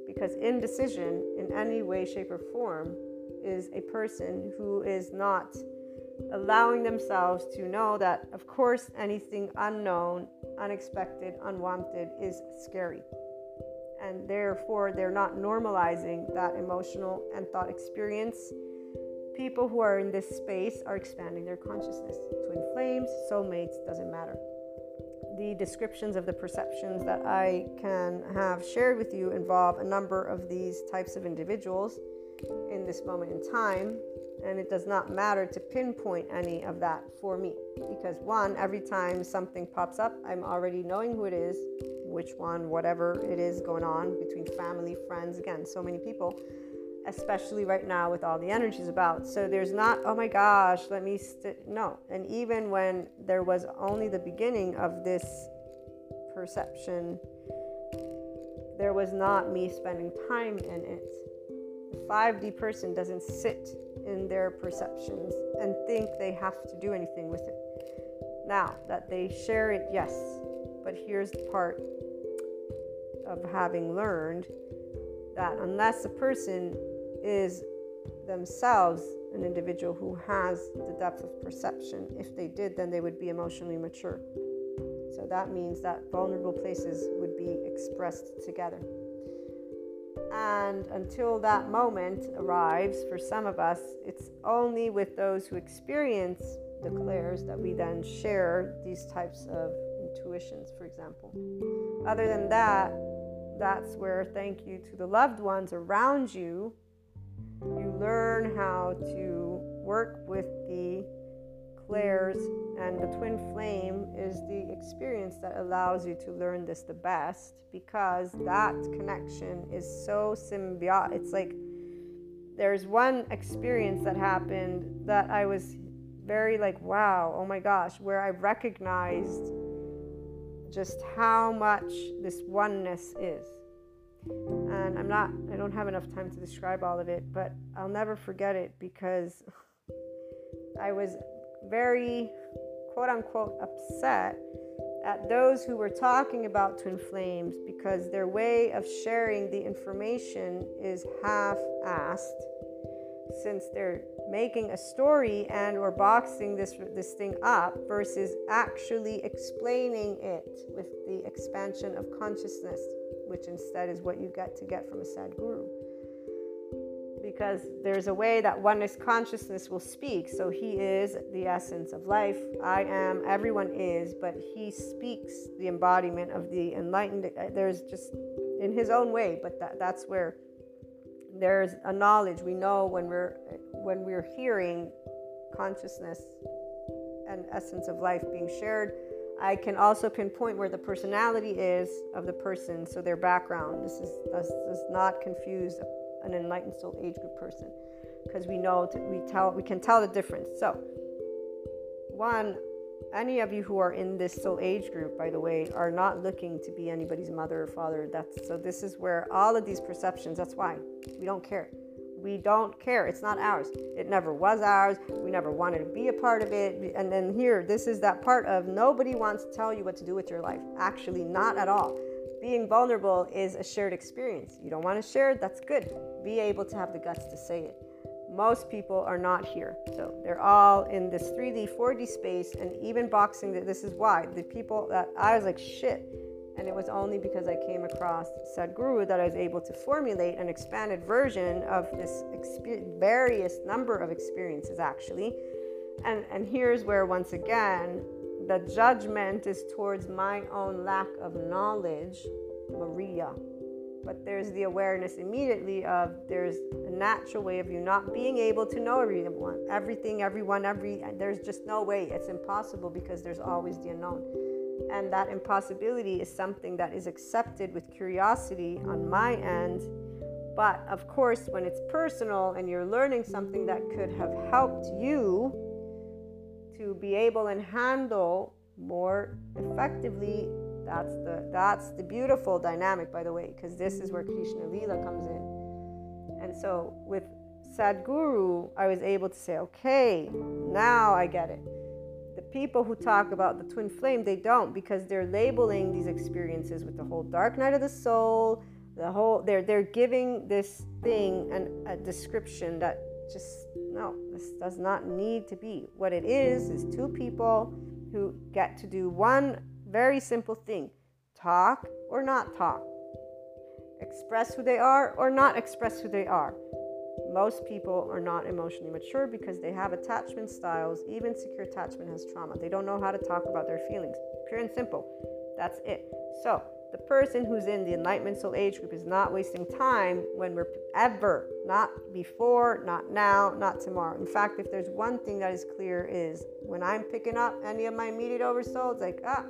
Because indecision, in any way, shape, or form, is a person who is not allowing themselves to know that, of course, anything unknown, unexpected, unwanted is scary. And therefore, they're not normalizing that emotional and thought experience. People who are in this space are expanding their consciousness. Twin flames, soulmates, doesn't matter. The descriptions of the perceptions that I can have shared with you involve a number of these types of individuals in this moment in time and it does not matter to pinpoint any of that for me. Because one every time something pops up i'm already knowing who it is which one whatever it is going on between family friends again so many people especially right now with all the energies about so there's not oh my gosh let me st-. no and even when there was only the beginning of this perception there was not me spending time in it the 5d person doesn't sit in their perceptions and think they have to do anything with it. Now, that they share it, yes, but here's the part of having learned that unless a person is themselves an individual who has the depth of perception, if they did, then they would be emotionally mature. So that means that vulnerable places would be expressed together. And until that moment arrives, for some of us, it's only with those who experience the clairs that we then share these types of intuitions, for example. Other than that, that's where thank you to the loved ones around you. You learn how to work with the clairs, and the twin flame is the experience that allows you to learn this the best because that connection is so symbiotic. It's like there's one experience that happened that I was very like, wow, oh my gosh, where I recognized just how much this oneness is. And I'm not, I don't have enough time to describe all of it, but I'll never forget it because I was very quote unquote upset at those who were talking about twin flames because their way of sharing the information is half assed since they're making a story and or boxing this this thing up versus actually explaining it with the expansion of consciousness which instead is what you get to get from a Sadhguru because there's a way that oneness consciousness will speak. So he is the essence of life. I am, everyone is, but he speaks the embodiment of the enlightened. Uh, there's just in his own way, but that, that's where there's a knowledge we know when we're when we're hearing consciousness and essence of life being shared I can also pinpoint where the personality is of the person, so their background. This is does, does not confuse an enlightened soul age group person because we know we tell we can tell the difference. So, one, any of you who are in this soul age group, by the way, are not looking to be anybody's mother or father. That's so. This is where all of these perceptions. That's why we don't care. We don't care. It's not ours. It never was ours. We never wanted to be a part of it. And then here, this is that part of nobody wants to tell you what to do with your life. Actually, not at all. Being vulnerable is a shared experience. You don't want to share it, that's good. Be able to have the guts to say it. Most people are not here. So they're all in this 3D, 4D space, and even boxing. This is why the people that I was like, shit and it was only because I came across Sadhguru that I was able to formulate an expanded version of this exper- various number of experiences, actually. And, and here's where, once again, the judgment is towards my own lack of knowledge, Maria. But there's the awareness immediately of there's a natural way of you not being able to know everyone, everything, everyone, every. There's just no way. It's impossible because there's always the unknown and that impossibility is something that is accepted with curiosity on my end. But of course, when it's personal and you're learning something that could have helped you to be able and handle more effectively, that's the that's the beautiful dynamic, by the way, because this is where Krishna Lila comes in. And so with Sadhguru, I was able to say, okay, now I get it people who talk about the twin flame, they don't because they're labeling these experiences with the whole dark night of the soul, the whole they're they're giving this thing an, a description that just no, this does not need to be. What it is is two people who get to do one very simple thing: talk or not talk. Express who they are or not express who they are. Most people are not emotionally mature because they have attachment styles. Even secure attachment has trauma. They don't know how to talk about their feelings. Pure and simple. That's it. So, the person who's in the enlightenment soul age group is not wasting time when we're ever, not before, not now, not tomorrow. In fact, if there's one thing that is clear is when I'm picking up any of my immediate oversoul, it's like, ah,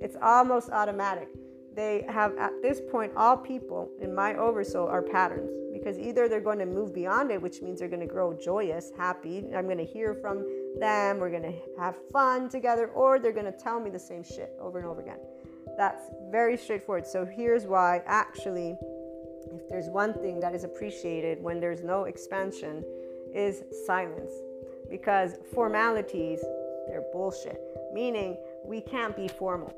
it's almost automatic they have at this point all people in my oversoul are patterns because either they're going to move beyond it which means they're going to grow joyous happy i'm going to hear from them we're going to have fun together or they're going to tell me the same shit over and over again. That's very straightforward. So here's why actually if there's one thing that is appreciated when there's no expansion is silence. Because formalities they're bullshit. Meaning we can't be formal.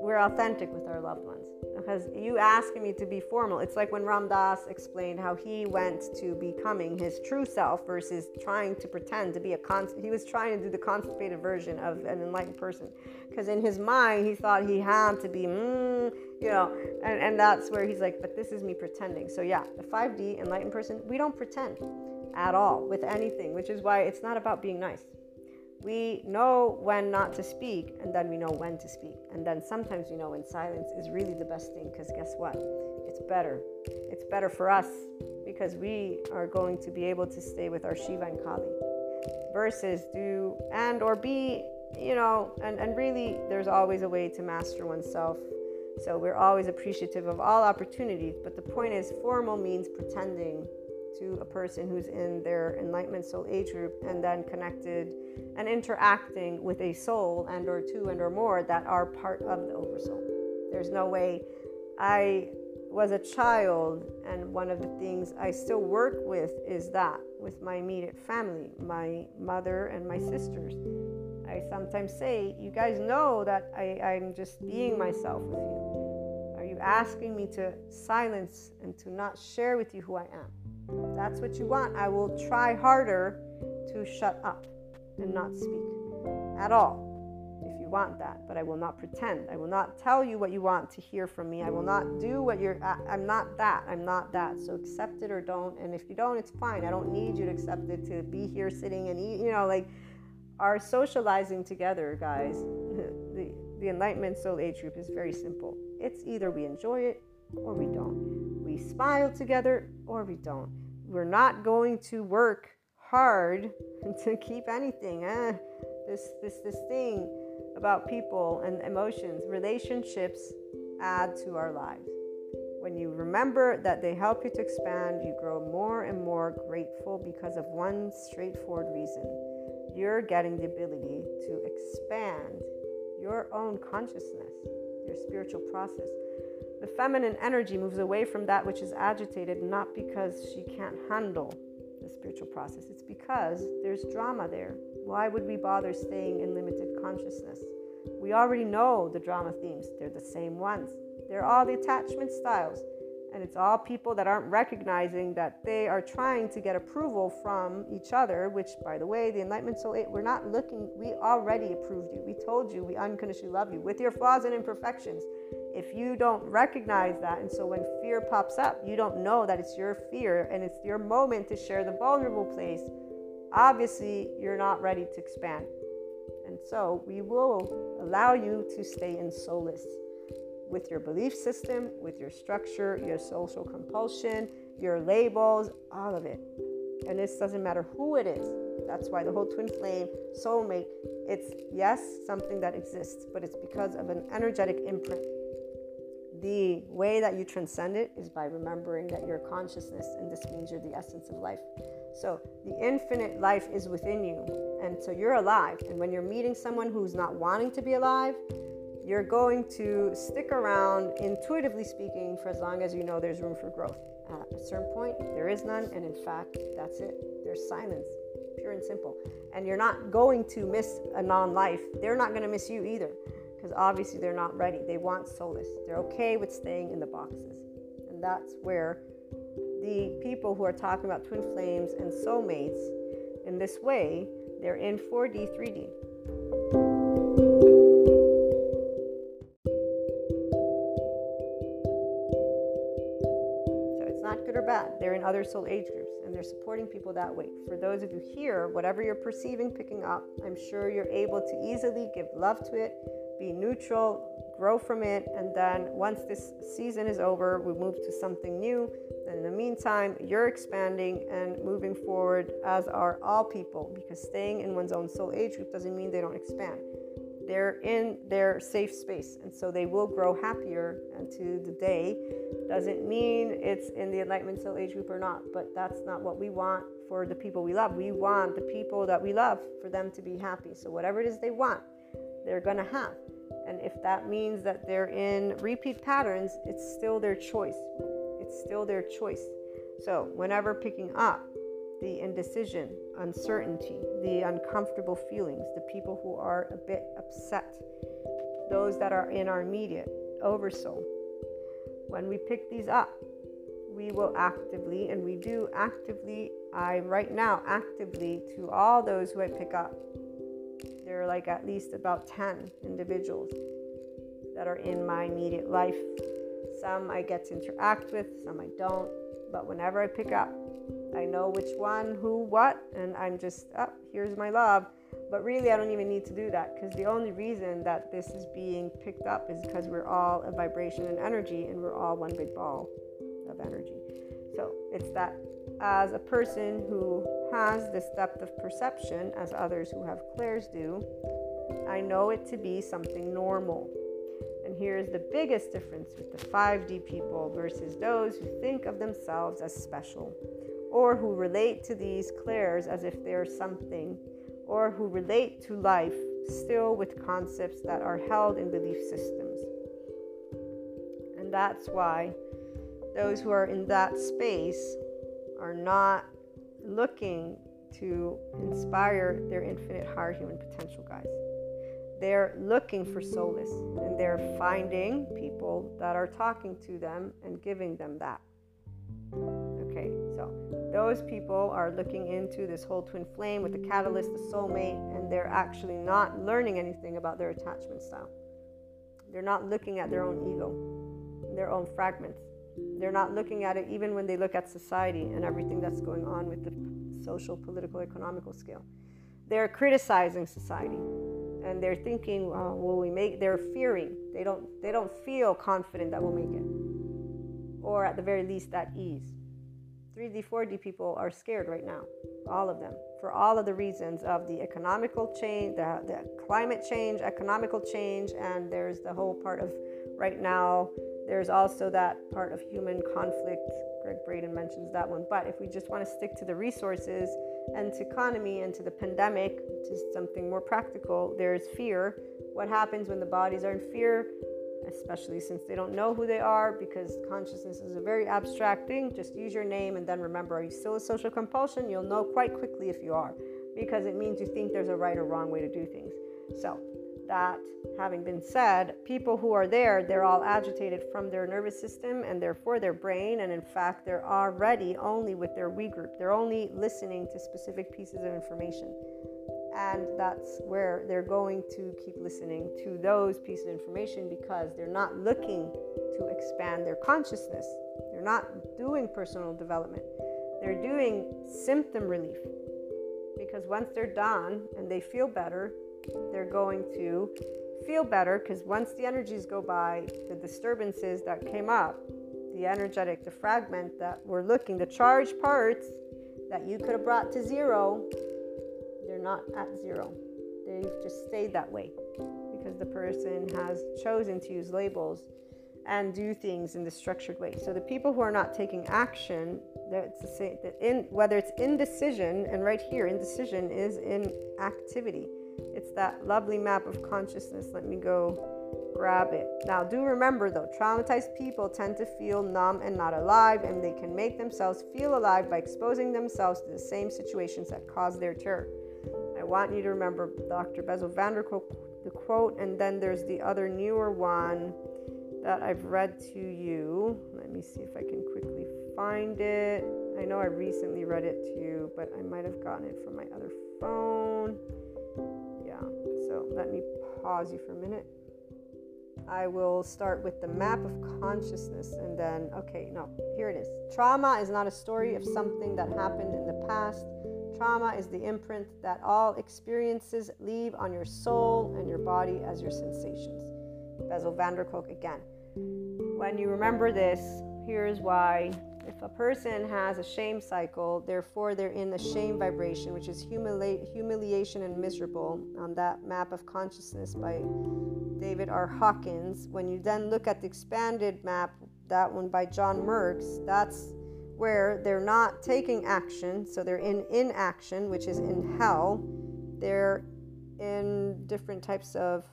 We're authentic with our loved ones. Because you asking me to be formal, it's like when Ram Dass explained how he went to becoming his true self versus trying to pretend to be a con. He was trying to do the constipated version of an enlightened person, because in his mind he thought he had to be, mm, you know, and and that's where he's like, but this is me pretending. So yeah, the 5D enlightened person, we don't pretend at all with anything, which is why it's not about being nice we know when not to speak and then we know when to speak. And then sometimes we know when silence is really the best thing because guess what? It's better. It's better for us because we are going to be able to stay with our shiva and kali versus do and or be you know and, and really there's always a way to master oneself. So we're always appreciative of all opportunities but the point is formal means pretending to a person who's in their enlightenment soul age group and then connected and interacting with a soul and or two and or more that are part of the oversoul. There's no way i was a child and one of the things i still work with is that with my immediate family my mother and my sisters. I sometimes say you guys know that I, i'm just being myself with you. Are you asking me to silence and to not share with you who i am that's what you want, I will try harder to shut up and not speak at all if you want that. But I will not pretend. I will not tell you what you want to hear from me. I will not do what you're. I, I'm not that. I'm not that. So accept it or don't. And if you don't, it's fine. I don't need you to accept it to be here sitting and eat. You know, like our socializing together, guys. the the Enlightenment Soul Age group is very simple. It's either we enjoy it or we don't. We smile together or we don't. We're not going to work hard to keep anything. Eh, this this this thing about people and emotions, relationships add to our lives. When you remember that they help you to expand, you grow more and more grateful because of one straightforward reason. You're getting the ability to expand your own consciousness, your spiritual process. The feminine energy moves away from that which is agitated, not because she can't handle the spiritual process, it's because there's drama there. Why would we bother staying in limited consciousness? We already know the drama themes, they're the same ones. They're all the attachment styles. And it's all people that aren't recognizing that they are trying to get approval from each other, which, by the way, the Enlightenment Soul Age, we're not looking, we already approved you. We told you we unconditionally love you with your flaws and imperfections. If you don't recognize that, and so when fear pops up, you don't know that it's your fear and it's your moment to share the vulnerable place, obviously you're not ready to expand. And so we will allow you to stay in solace with your belief system, with your structure, your social compulsion, your labels, all of it. And this doesn't matter who it is. That's why the whole twin flame, soulmate, it's yes, something that exists, but it's because of an energetic imprint. The way that you transcend it is by remembering that you're consciousness, and this means you're the essence of life. So the infinite life is within you, and so you're alive. And when you're meeting someone who's not wanting to be alive, you're going to stick around, intuitively speaking, for as long as you know there's room for growth. At a certain point, there is none, and in fact, that's it. There's silence, pure and simple. And you're not going to miss a non life. They're not going to miss you either, because obviously they're not ready. They want solace. They're okay with staying in the boxes. And that's where the people who are talking about twin flames and soulmates in this way, they're in 4D, 3D. So it's not good or bad. They're in other soul age groups and they're supporting people that way. For those of you here, whatever you're perceiving, picking up, I'm sure you're able to easily give love to it, be neutral, grow from it, and then once this season is over, we move to something new. And in the meantime, you're expanding and moving forward, as are all people, because staying in one's own soul age group doesn't mean they don't expand. They're in their safe space and so they will grow happier and to the day doesn't mean it's in the enlightenment soul age group or not but that's not what we want for the people we love. We want the people that we love for them to be happy. So whatever it is they want they're going to have and if that means that they're in repeat patterns it's still their choice it's still their choice so whenever picking up the indecision, uncertainty, the uncomfortable feelings, the people who are a bit upset, those that are in our immediate oversoul. When we pick these up, we will actively, and we do actively, I right now actively to all those who I pick up. There are like at least about 10 individuals that are in my immediate life. Some I get to interact with, some I don't. But whenever I pick up, I know which one, who, what, and I'm just, oh, here's my love. But really, I don't even need to do that because the only reason that this is being picked up is because we're all a vibration and energy and we're all one big ball of energy. So it's that as a person who has this depth of perception, as others who have clairs do, I know it to be something normal. And here's the biggest difference with the 5D people versus those who think of themselves as special or who relate to these clairs as if they're something, or who relate to life still with concepts that are held in belief systems. And that's why those who are in that space are not looking to inspire their infinite higher human potential, guys. They're looking for solace and they're finding people that are talking to them and giving them that. Okay, so those people are looking into this whole twin flame with the catalyst, the soulmate, and they're actually not learning anything about their attachment style. They're not looking at their own ego, their own fragments. They're not looking at it even when they look at society and everything that's going on with the social, political, economical scale. They're criticizing society and they're thinking, oh, will we make they're fearing. They don't they don't feel confident that we'll make it. Or at the very least at ease. 3D, 4D people are scared right now, all of them, for for all of the reasons of the economical change, the, the climate change, economical change, and there's the whole part of right now. There's also that part of human conflict. Gregg Braden mentions that one. But if we just want to stick to the resources and to economy and to the pandemic, to something more practical, there's fear. What happens when the bodies are in fear? especially since they don't know who they are because consciousness is a very abstract thing. Just use your name and then remember are you still a social compulsion? You'll know quite quickly if you are because it means you think there's a right or wrong way to do things. So, that having been said, people who are there, they're all agitated from their nervous system and therefore their brain. And in fact, they're already only with their we group, they're only listening to specific pieces of information and that's where they're going to keep listening to those pieces of information because they're not looking to expand their consciousness. They're not doing personal development. They're doing symptom relief because once they're done and they feel better, they're going to feel better because once the energies go by, the disturbances that came up, the energetic, the fragment that we're looking, the charged parts that you could have brought to zero they're not at zero. They've just stayed that way because the person has chosen to use labels and do things in the structured way. So the people who are not taking action, that's the same. In whether it's indecision, and right here, indecision is in activity. It's that lovely map of consciousness. Let me go grab it. Now, do remember though, traumatized people tend to feel numb and not alive, and they can make themselves feel alive by exposing themselves to the same situations that cause their terror I want you to remember Dr. Bessel van der Kolk, the quote, and then there's the other newer one that I've read to you. Let me see if I can quickly find it. I know I recently read it to you, but I might have gotten it from my other phone. Let me pause you for a minute. I will start with the map of consciousness and then, okay, no, here it is. Trauma is not a story of something that happened in the past. Trauma is the imprint that all experiences leave on your soul and your body as your sensations. Bessel van der Kolk again. When you remember this, here's why. If a person has a shame cycle, therefore they're in the shame vibration, which is humili- humiliation and miserable, on that map of consciousness by David R. Hawkins. When you then look at the expanded map, that one by John Merckx, that's where they're not taking action, so they're in inaction, which is in hell. They're in different types of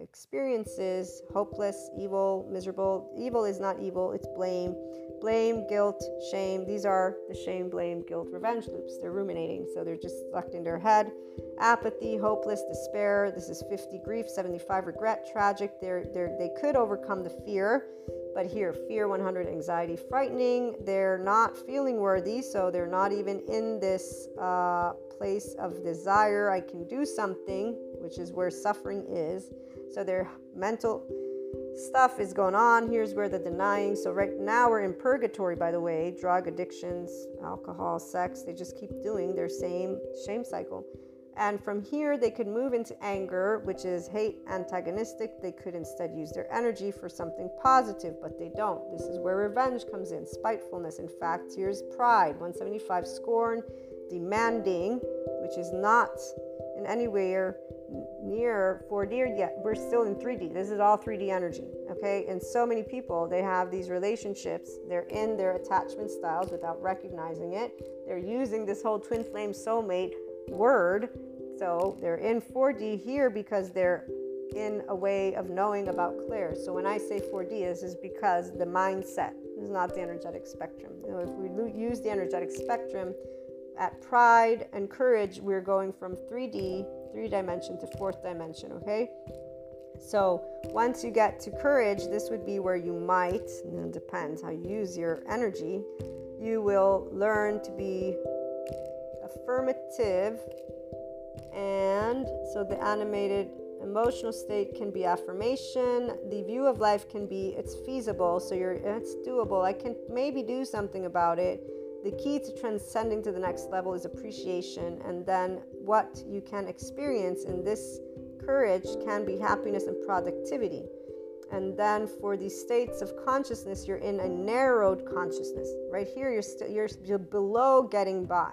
experiences hopeless, evil, miserable. Evil is not evil, it's blame. Blame, guilt, shame. These are the shame, blame, guilt, revenge loops. They're ruminating, so they're just stuck in their head. Apathy, hopeless, despair. This is 50 grief, 75 regret, tragic. They're, they're, they could overcome the fear but here, fear 100, anxiety, frightening. They're not feeling worthy, so they're not even in this uh, place of desire. I can do something, which is where suffering is. So their mental stuff is going on. Here's where the denying. So right now we're in purgatory, by the way. Drug addictions, alcohol, sex. They just keep doing their same shame cycle. And from here, they could move into anger, which is hate, antagonistic. They could instead use their energy for something positive, but they don't. This is where revenge comes in, spitefulness. In fact, here's pride 175 scorn, demanding, which is not in anywhere near 4D yet. We're still in 3D. This is all 3D energy, okay? And so many people, they have these relationships. They're in their attachment styles without recognizing it. They're using this whole twin flame soulmate word so they're in 4D here because they're in a way of knowing about Claire. So when I say 4D, this is because the mindset is not the energetic spectrum. If we use the energetic spectrum at pride and courage, we're going from 3D, three dimension to fourth dimension, okay? So once you get to courage, this would be where you might, and it depends how you use your energy, you will learn to be affirmative and so the animated emotional state can be affirmation the view of life can be it's feasible so you're it's doable i can maybe do something about it the key to transcending to the next level is appreciation and then what you can experience in this courage can be happiness and productivity and then for these states of consciousness you're in a narrowed consciousness right here you're, you st- you're, you're below getting by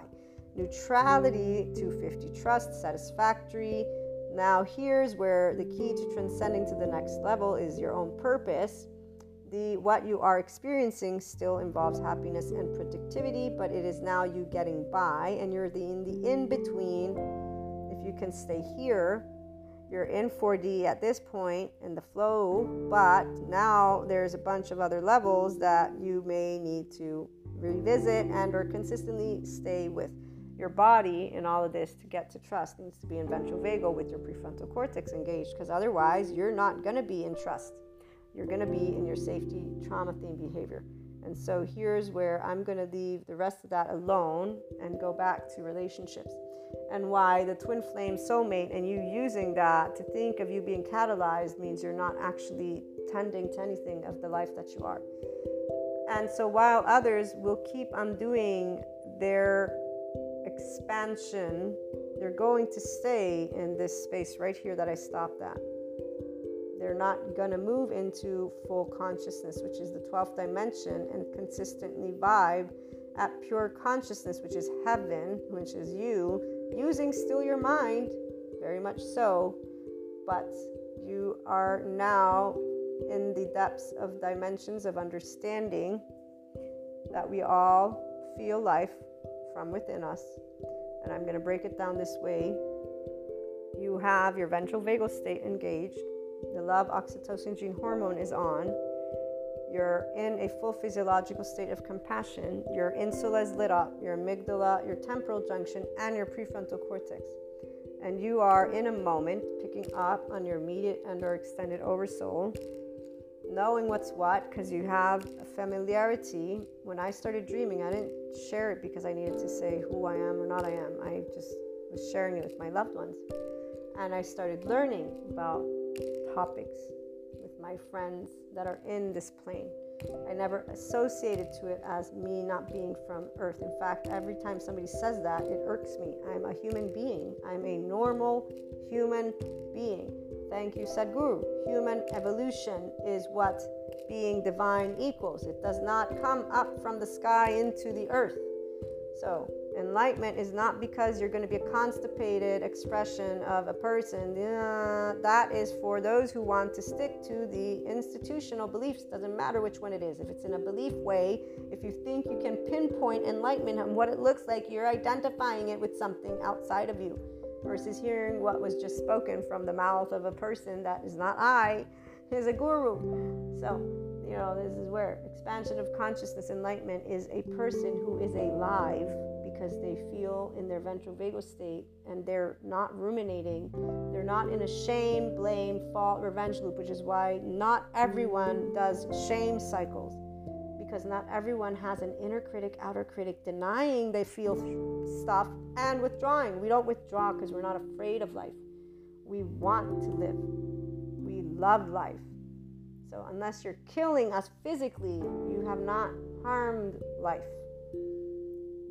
neutrality to 50 trust, satisfactory. Now, here's where the key to transcending to the next level is your own purpose. The what you are experiencing still involves happiness and productivity, but it is now you getting by, and you're the, in the in between. If you can stay here, you're in 4D at this point in the flow, but now there's a bunch of other levels that you may need to revisit and or consistently stay with your body in all of this to get to trust needs to be in ventral vagal with your prefrontal cortex engaged because otherwise you're not going to be in trust you're going to be in your safety trauma theme behavior and so here's where i'm going to leave the rest of that alone and go back to relationships and why the twin flame soulmate and you using that to think of you being catalyzed means you're not actually tending to anything of the life that you are. And so while others will keep undoing their expansion, they're going to stay in this space right here that I stopped at. They're not going to move into full consciousness, which is the 12th dimension, and consistently vibe at pure consciousness, which is heaven, which is you, using still your mind, very much so, but you are now in the depths of dimensions of understanding that we all feel life from within us. And I'm going to break it down this way. You have your ventral vagal state engaged. The love oxytocin gene hormone is on you're in a full physiological state of compassion. Your insula is lit up, your amygdala, your temporal junction, and your prefrontal cortex. And you are in a moment picking up on your immediate and or extended oversoul, knowing what's what because you have a familiarity. When I started dreaming, I didn't share it because I needed to say who I am or not I am. I just was sharing it with my loved ones. And I started learning about topics with my friends that are in this plane. I never associated to it as me not being from Earth. In fact, every time somebody says that, it irks me. I'm a human being. I'm a normal human being. Thank you, Sadhguru. Human evolution is what being divine equals. It does not come up from the sky into the earth. So, Enlightenment is not because you're going to be a constipated expression of a person. that is for those who want to stick to the institutional beliefs. Doesn't matter which one it is. If it's in a belief way, if you think you can pinpoint enlightenment and what it looks like, you're identifying it with something outside of you versus hearing what was just spoken from the mouth of a person that is not I, is a guru. So, you know, this is where expansion of consciousness enlightenment is a person who is alive because they feel in their ventral vagal state and they're not ruminating. They're not in a shame, blame, fault, revenge loop, which is why not everyone does shame cycles because not everyone has an inner critic, outer critic denying they feel stuff and withdrawing. We don't withdraw because we're not afraid of life. We want to live. We love life. So, unless you're killing us physically, you have not harmed life.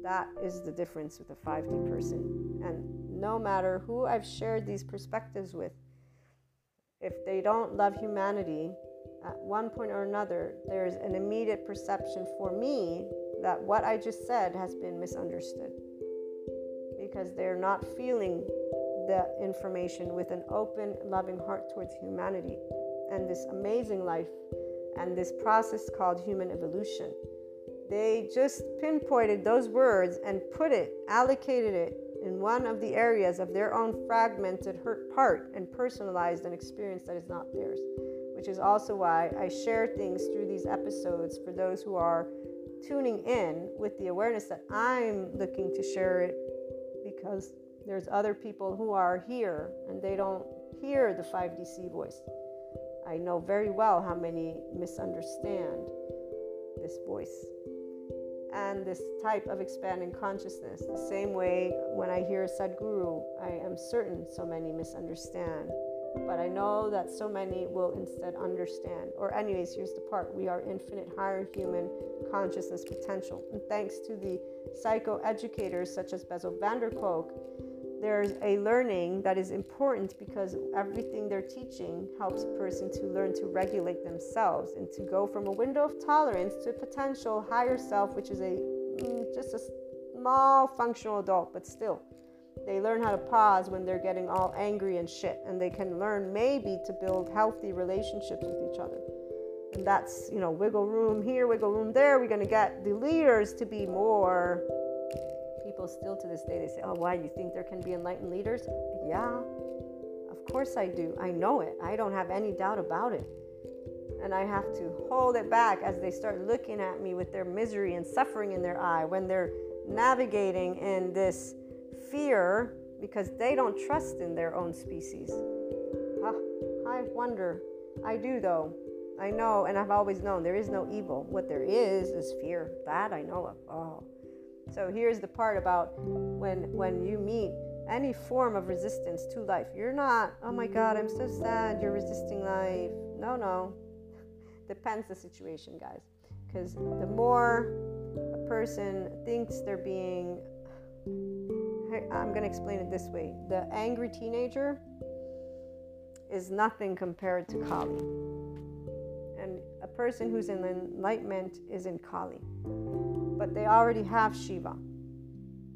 That is the difference with a 5D person. And no matter who I've shared these perspectives with, if they don't love humanity, at one point or another, there's an immediate perception for me that what I just said has been misunderstood because they're not feeling the information with an open, loving heart towards humanity and this amazing life and this process called human evolution. They just pinpointed those words and put it, allocated it in one of the areas of their own fragmented hurt part and personalized an experience that is not theirs. Which is also why I share things through these episodes for those who are tuning in with the awareness that I'm looking to share it because there's other people who are here and they don't hear the 5DC voice. I know very well how many misunderstand this voice and this type of expanding consciousness. The same way when I hear a Sadhguru, I am certain so many misunderstand. But I know that so many will instead understand. Or, anyways, here's the part we are infinite higher human consciousness potential. And thanks to the psychoeducators such as Bessel van der Kolk, there's a learning that is important because everything they're teaching helps a person to learn to regulate themselves and to go from a window of tolerance to a potential higher self, which is a mm, just a small functional adult, but still. They learn how to pause when they're getting all angry and shit, and they can learn maybe to build healthy relationships with each other. And that's, you know, wiggle room here, wiggle room there. We're going to get the leaders to be more. People still to this day, they say, oh, why? You think there can be enlightened leaders? Yeah, of course I do. I know it. I don't have any doubt about it. And I have to hold it back as they start looking at me with their misery and suffering in their eye when they're navigating in this fear because they don't trust in their own species. Ah, I wonder. I do, though. I know, and I've always known there is no evil. What there is is fear. That I know of. Oh. So here's the part about when when you meet any form of resistance to life. You're not, oh my God, I'm so sad you're resisting life. No, no. Depends the situation, guys. Because the more a person thinks they're being, I'm going to explain it this way the angry teenager is nothing compared to Kali. Person who's in enlightenment is in Kali. But they already have Shiva.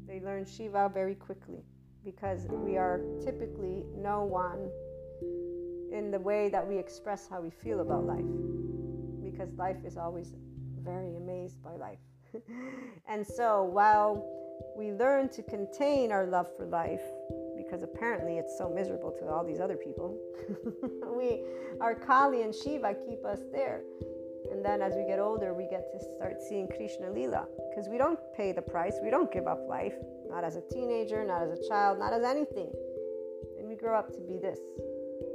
They learn Shiva very quickly because we are typically no one in the way that we express how we feel about life because life is always very amazed by life. and so while we learn to contain our love for life because apparently it's so miserable to all these other people, we our Kali and Shiva keep us there. And then as we get older, we get to start seeing Krishna Lila because we don't pay the price, we don't give up life not as a teenager, not as a child, not as anything. And we grow up to be this.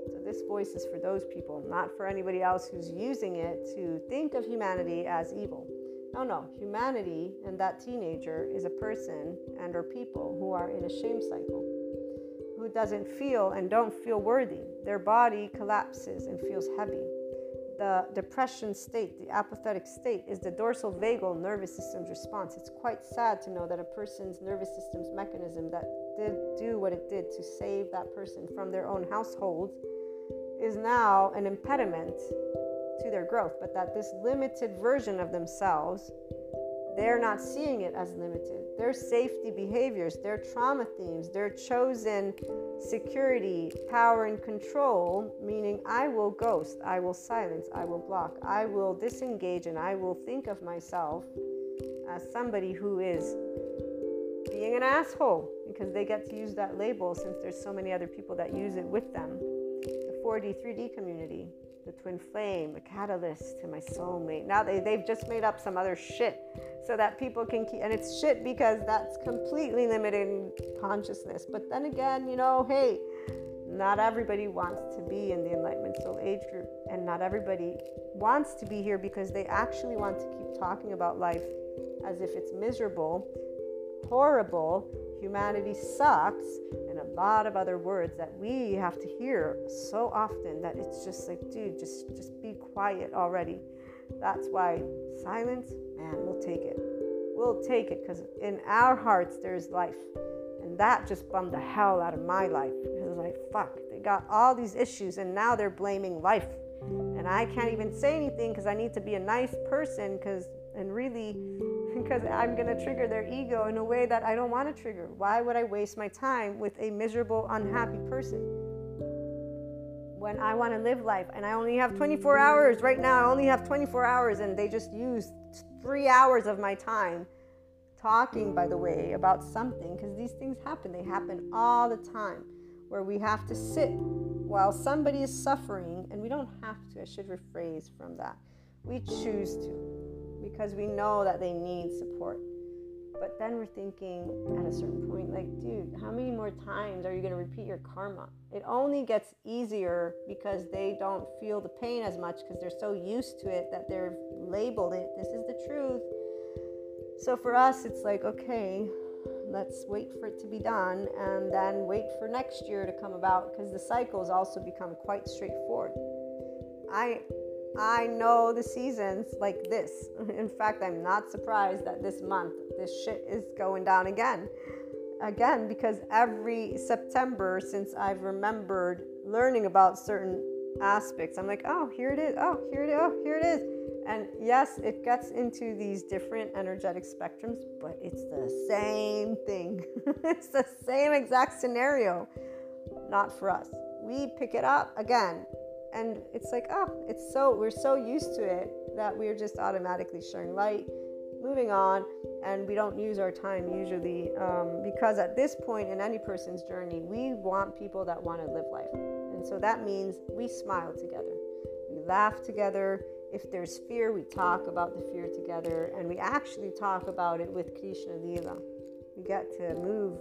So this voice is for those people, not for anybody else who's using it to think of humanity as evil. No, no. Humanity and that teenager is a person and or people who are in a shame cycle, doesn't feel and don't feel worthy. Their body collapses and feels heavy the depression state, the apathetic state, is the dorsal vagal nervous system's response. It's quite sad to know that a person's nervous system's mechanism that did do what it did to save that person from their own household is now an impediment to their growth, but that this limited version of themselves, they're not seeing it as limited their safety behaviors, their trauma themes, their chosen security, power, and control, meaning I will ghost, I will silence, I will block, I will disengage, and I will think of myself as somebody who is being an asshole because they get to use that label since there's so many other people that use it with them. The 4D, 3D community, the twin flame, the catalyst to my soulmate. Now they, they've just made up some other shit so that people can keep, and it's shit because that's completely limiting consciousness. But then again, you know, hey, not everybody wants to be in the Enlightenment Soul Age group, and not everybody wants to be here because they actually want to keep talking about life as if it's miserable, horrible, humanity sucks, and a lot of other words that we have to hear so often that it's just like, dude, just just be quiet already. That's why silence, man, we'll take it. We'll take it because in our hearts there's life. And that just bummed the hell out of my life. Because I was like, fuck, they got all these issues and now they're blaming life. And I can't even say anything because I need to be a nice person because, and really, because I'm going to trigger their ego in a way that I don't want to trigger. Why would I waste my time with a miserable, unhappy person? When I want to live life and I only have 24 hours right now, I only have 24 hours, and they just use three hours of my time talking, by the way, about something because these things happen. They happen all the time where we have to sit while somebody is suffering, and we don't have to. I should rephrase from that. We choose to because we know that they need support. But then we're thinking at a certain point, like, dude, how many more times are you going to repeat your karma? It only gets easier because they don't feel the pain as much because they're so used to it that they're labeled it. This is the truth. So for us, it's like, okay, let's wait for it to be done and then wait for next year to come about because the cycles also become quite straightforward. I I know the seasons like this. In fact, I'm not surprised that this month this shit is going down again. Again, because every September since I've remembered learning about certain aspects, I'm like, oh, here it is. Oh, here it is. Oh, here it is. And yes, it gets into these different energetic spectrums, but it's the same thing. it's the same exact scenario. Not for us. We pick it up again, and it's like, oh, it's so, we're so used to it that we're just automatically sharing light, moving on, and we don't use our time usually um, because at this point in any person's journey, we want people that want to live life. And so that means we smile together, we laugh together if there's fear, we talk about the fear together and we actually talk about it with Krishna Lila. We get to move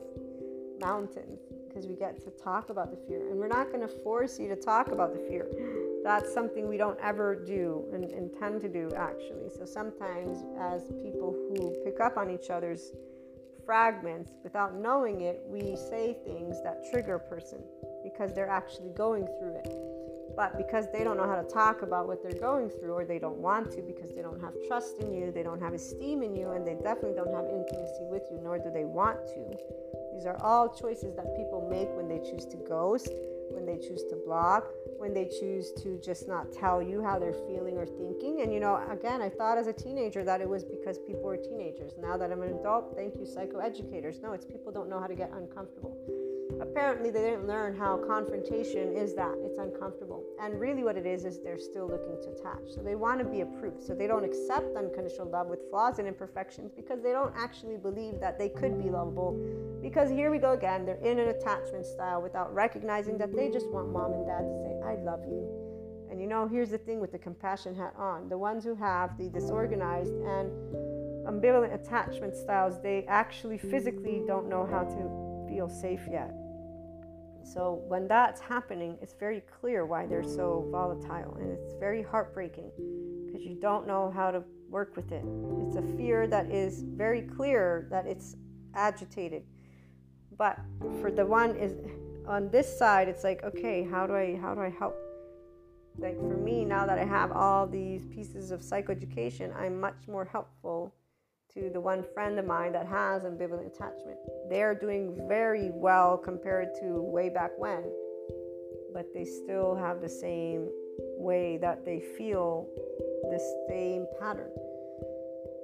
mountains because we get to talk about the fear. And we're not going to force you to talk about the fear. That's something we don't ever do and intend to do, actually. So sometimes, as people who pick up on each other's fragments without knowing it, we say things that trigger a person because they're actually going through it. But because they don't know how to talk about what they're going through, or they don't want to because they don't have trust in you, they don't have esteem in you, and they definitely don't have intimacy with you, nor do they want to. These are all choices that people make when they choose to ghost, when they choose to block, when they choose to just not tell you how they're feeling or thinking. And you know, again, I thought as a teenager that it was because people were teenagers. Now that I'm an adult, thank you, psychoeducators. No, it's people don't know how to get uncomfortable apparently they didn't learn how confrontation is that it's uncomfortable. And really what it is is they're still looking to attach. So they want to be approved. So they don't accept unconditional love with flaws and imperfections because they don't actually believe that they could be lovable. Because here we go again they're in an attachment style without recognizing that they just want mom and dad to say i love you. And you know here's the thing with the compassion hat on. The ones who have the disorganized and ambivalent attachment styles they actually physically don't know how to feel safe yet so when that's happening, it's very clear why they're so volatile and it's very heartbreaking because you don't know how to work with it. It's a fear that is very clear that it's agitated. But for the one is on this side, it's like, okay, how do I how do I help? Like for me, now that I have all these pieces of psychoeducation, I'm much more helpful to the one friend of mine that has ambivalent attachment. They're doing very well compared to way back when, but they still have the same way that they feel the same pattern,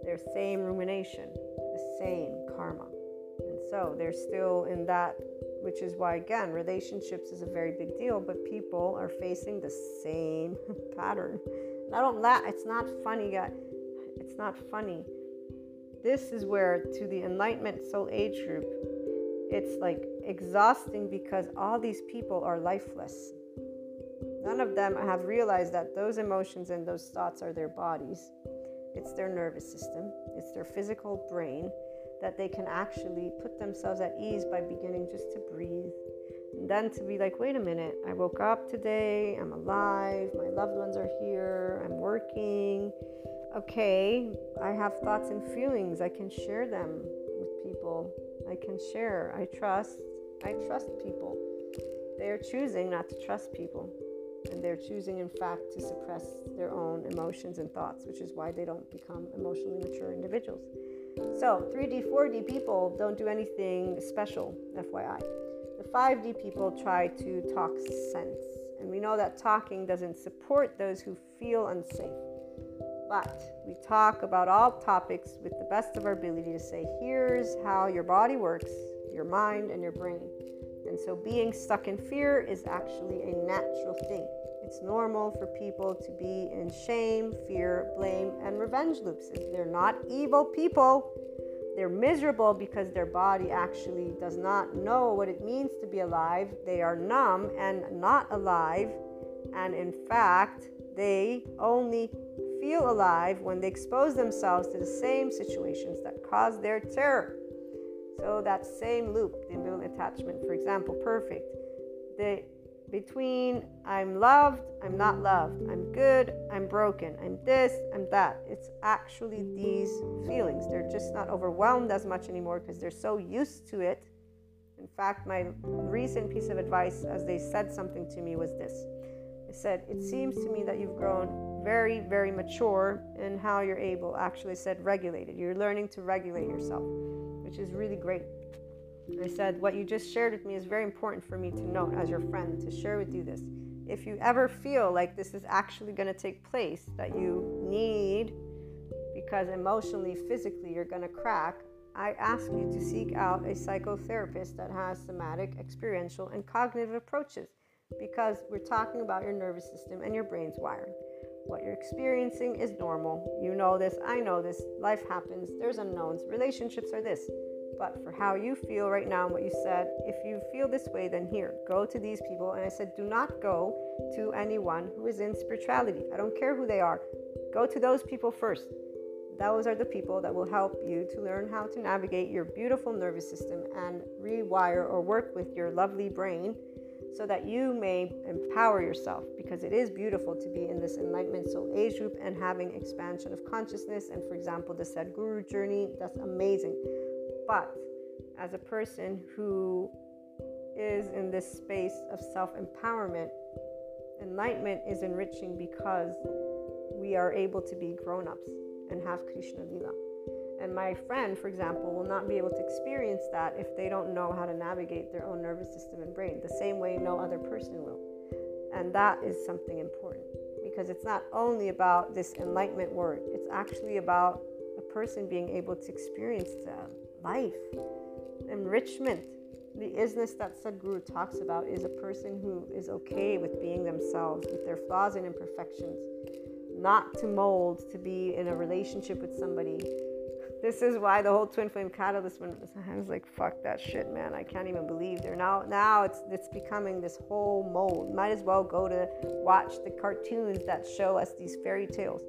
their same rumination, the same karma. And so they're still in that, which is why, again, relationships is a very big deal, but people are facing the same pattern. I don't laugh, it's not funny, guys. It's not funny this is where to the enlightenment soul age group it's like exhausting because all these people are lifeless. None of them have realized that those emotions and those thoughts are their bodies. It's their nervous system. It's their physical brain that they can actually put themselves at ease by beginning just to breathe. And then to be like wait a minute. I woke up today. I'm alive. My loved ones are here. I'm working okay, I have thoughts and feelings. I can share them with people. I can share. I trust. I trust people. They are choosing not to trust people. And they're choosing, in fact, to suppress their own emotions and thoughts, which is why they don't become emotionally mature individuals. So, 3D, 4D people don't do anything special, FYI. The 5D people try to talk sense. And we know that talking doesn't support those who feel unsafe. But we talk about all topics with the best of our ability to say, here's how your body works, your mind, and your brain. And so being stuck in fear is actually a natural thing. It's normal for people to be in shame, fear, blame, and revenge loops. They're not evil people. They're miserable because their body actually does not know what it means to be alive. They are numb and not alive. And in fact, they only feel alive when they expose themselves to the same situations that cause their terror. So that same loop, the ambivalent attachment, for example, perfect. The between I'm loved, I'm not loved, I'm good, I'm broken, I'm this, I'm that. It's actually these feelings. They're just not overwhelmed as much anymore because they're so used to it. In fact, my recent piece of advice, as they said something to me, was this. I said, It seems to me that you've grown very, very mature in how you're able, actually said regulated. You're learning to regulate yourself, which is really great. I said, What you just shared with me is very important for me to note as your friend, to share with you this. if you ever feel like this is actually going to take place, that you need, because emotionally, physically, you're going to crack, I ask you to seek out a psychotherapist that has somatic, experiential, and cognitive approaches because we're talking about your nervous system and your brain's wiring. What you're experiencing is normal. You know this, I know this. Life happens, there's unknowns. Relationships are this. But for how you feel right now and what you said, if you feel this way, then here, go to these people. And I said, do not go to anyone who is in spirituality. I don't care who they are. Go to those people first. Those are the people that will help you to learn how to navigate your beautiful nervous system and rewire or work with your lovely brain so that you may empower yourself because it is beautiful to be in this enlightenment soul age group and having expansion of consciousness. And for example the Sadhguru journey that's amazing. But as a person who is in this space of self-empowerment enlightenment is enriching because we are able to be grown-ups and have Krishna Lila and my friend, for example, will not be able to experience that if they don't know how to navigate their own nervous system and brain, the same way no other person will. And that is something important because it's not only about this enlightenment word, it's actually about a person being able to experience life, enrichment. The isness that Sadhguru talks about is a person who is okay with being themselves, with their flaws and imperfections, not to mold to be in a relationship with somebody this is why the whole twin flame catalyst when I was like, fuck that shit, man. I can't even believe they're now now it's it's becoming this whole mold. Might as well go to watch the cartoons that show us these fairy tales.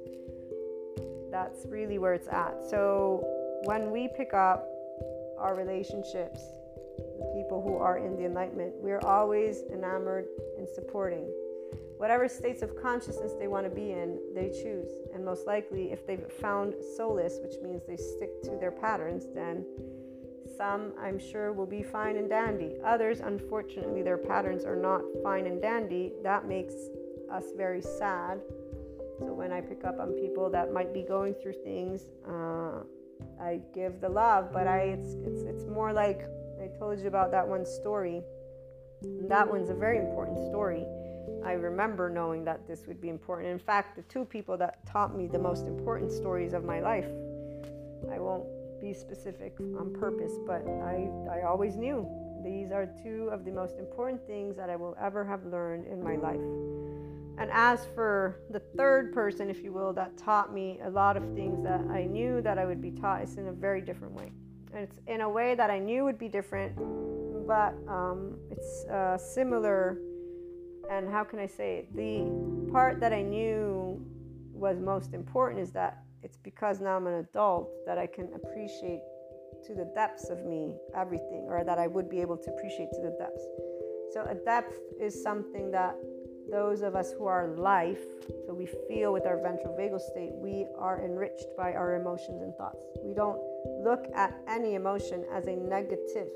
That's really where it's at. So when we pick up our relationships, the people who are in the enlightenment, we're always enamored and supporting whatever states of consciousness they want to be in, they choose. And most likely, if they've found solace, which means they stick to their patterns, then some, I'm sure, will be fine and dandy. Others, unfortunately, their patterns are not fine and dandy. That makes us very sad. So when I pick up on people that might be going through things, uh, I give the love, but I it's it's it's more like I told you about that one story. That one's a very important story I remember knowing that this would be important. In fact, the two people that taught me the most important stories of my life, I won't be specific on purpose, but I, I always knew these are two of the most important things that I will ever have learned in my life. And as for the third person, if you will, that taught me a lot of things that I knew that I would be taught, it's in a very different way. And it's in a way that I knew would be different, but um, it's uh, similar and how can I say it? The part that I knew was most important is that it's because now I'm an adult that I can appreciate to the depths of me everything, or that I would be able to appreciate to the depths. So, a depth is something that those of us who are life, so we feel with our ventral vagal state, we are enriched by our emotions and thoughts. We don't look at any emotion as a negative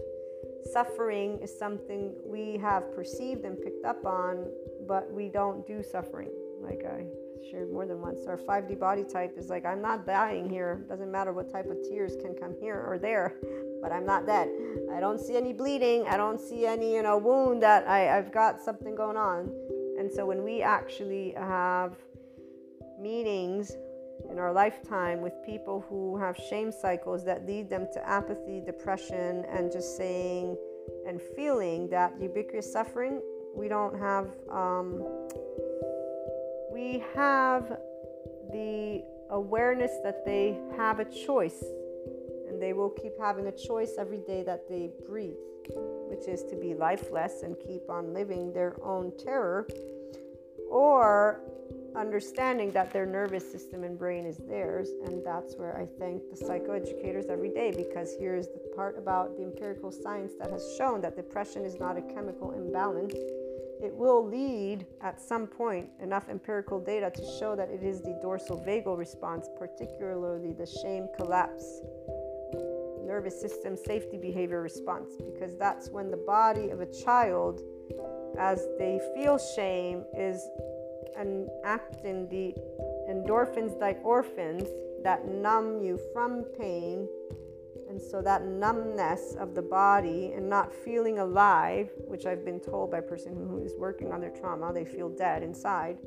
suffering is something we have perceived and picked up on, but we don't do suffering. Like I shared more than once. Our 5D body type is like, I'm not dying here. Doesn't matter what type of tears can come here or there, but I'm not dead. I don't see any bleeding. I don't see any, you know, wound that I, I've got something going on. And so when we actually have meetings in our lifetime with people who have shame cycles that lead them to apathy, depression, and just saying and feeling that ubiquitous suffering, we don't have, um, we have the awareness that they have a choice. And they will keep having a choice every day that they breathe, which is to be lifeless and keep on living their own terror, or understanding that their nervous system and brain is theirs. And that's where I thank the psychoeducators every day because here's the part about the empirical science that has shown that depression is not a chemical imbalance. It will lead at some point enough empirical data to show that it is the dorsal vagal response, particularly the shame collapse nervous system safety behavior response, because that's when the body of a child, as they feel shame, is and actin the endorphins like orphans that numb you from pain And so that numbness of the body and not feeling alive, which I've been told by a person who is working on their trauma, they feel dead inside,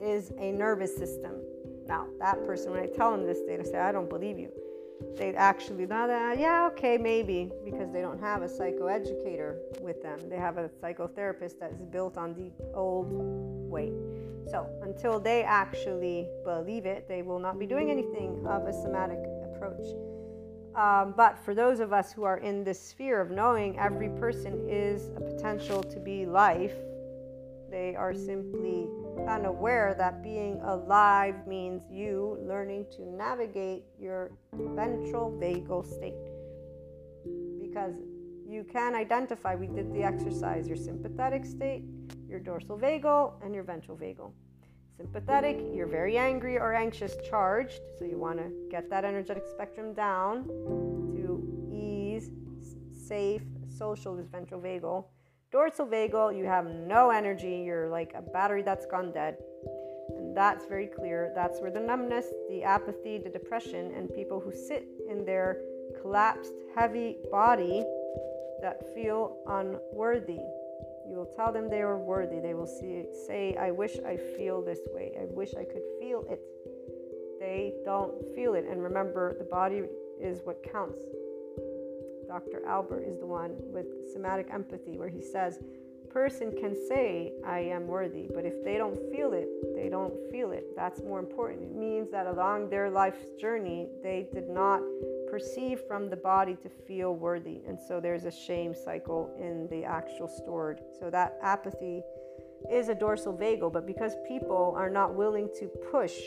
is a nervous system. Now, that person, when I tell them this, they say, I don't believe you. They actually, yeah, okay, maybe, because they don't have a psychoeducator with them. They have a psychotherapist that is built on the old way. So, until they actually believe it, they will not be doing anything of a somatic approach. Um, but for those of us who are in this sphere of knowing every person is a potential to be life, they are simply unaware that being alive means you learning to navigate your ventral vagal state. Because you can identify, we did the exercise, your sympathetic state, your dorsal vagal, and your ventral vagal. Sympathetic, you're very angry or anxious, charged, so you want to get that energetic spectrum down to ease, safe, social is ventral vagal. Dorsal vagal, you have no energy, you're like a battery that's gone dead. And that's very clear. That's where the numbness, the apathy, the depression, and people who sit in their collapsed, heavy body that feel unworthy. You will tell them they are worthy. They will see, say, I wish I feel this way. I wish I could feel it. They don't feel it. And remember, the body is what counts. Dr. Albert is the one with somatic empathy, where he says, person can say, I am worthy, but if they don't feel it, they don't feel it. That's more important. It means that along their life's journey, they did not perceive from the body to feel worthy. And so there's a shame cycle in the actual stored. So that apathy is a dorsal vagal, but because people are not willing to push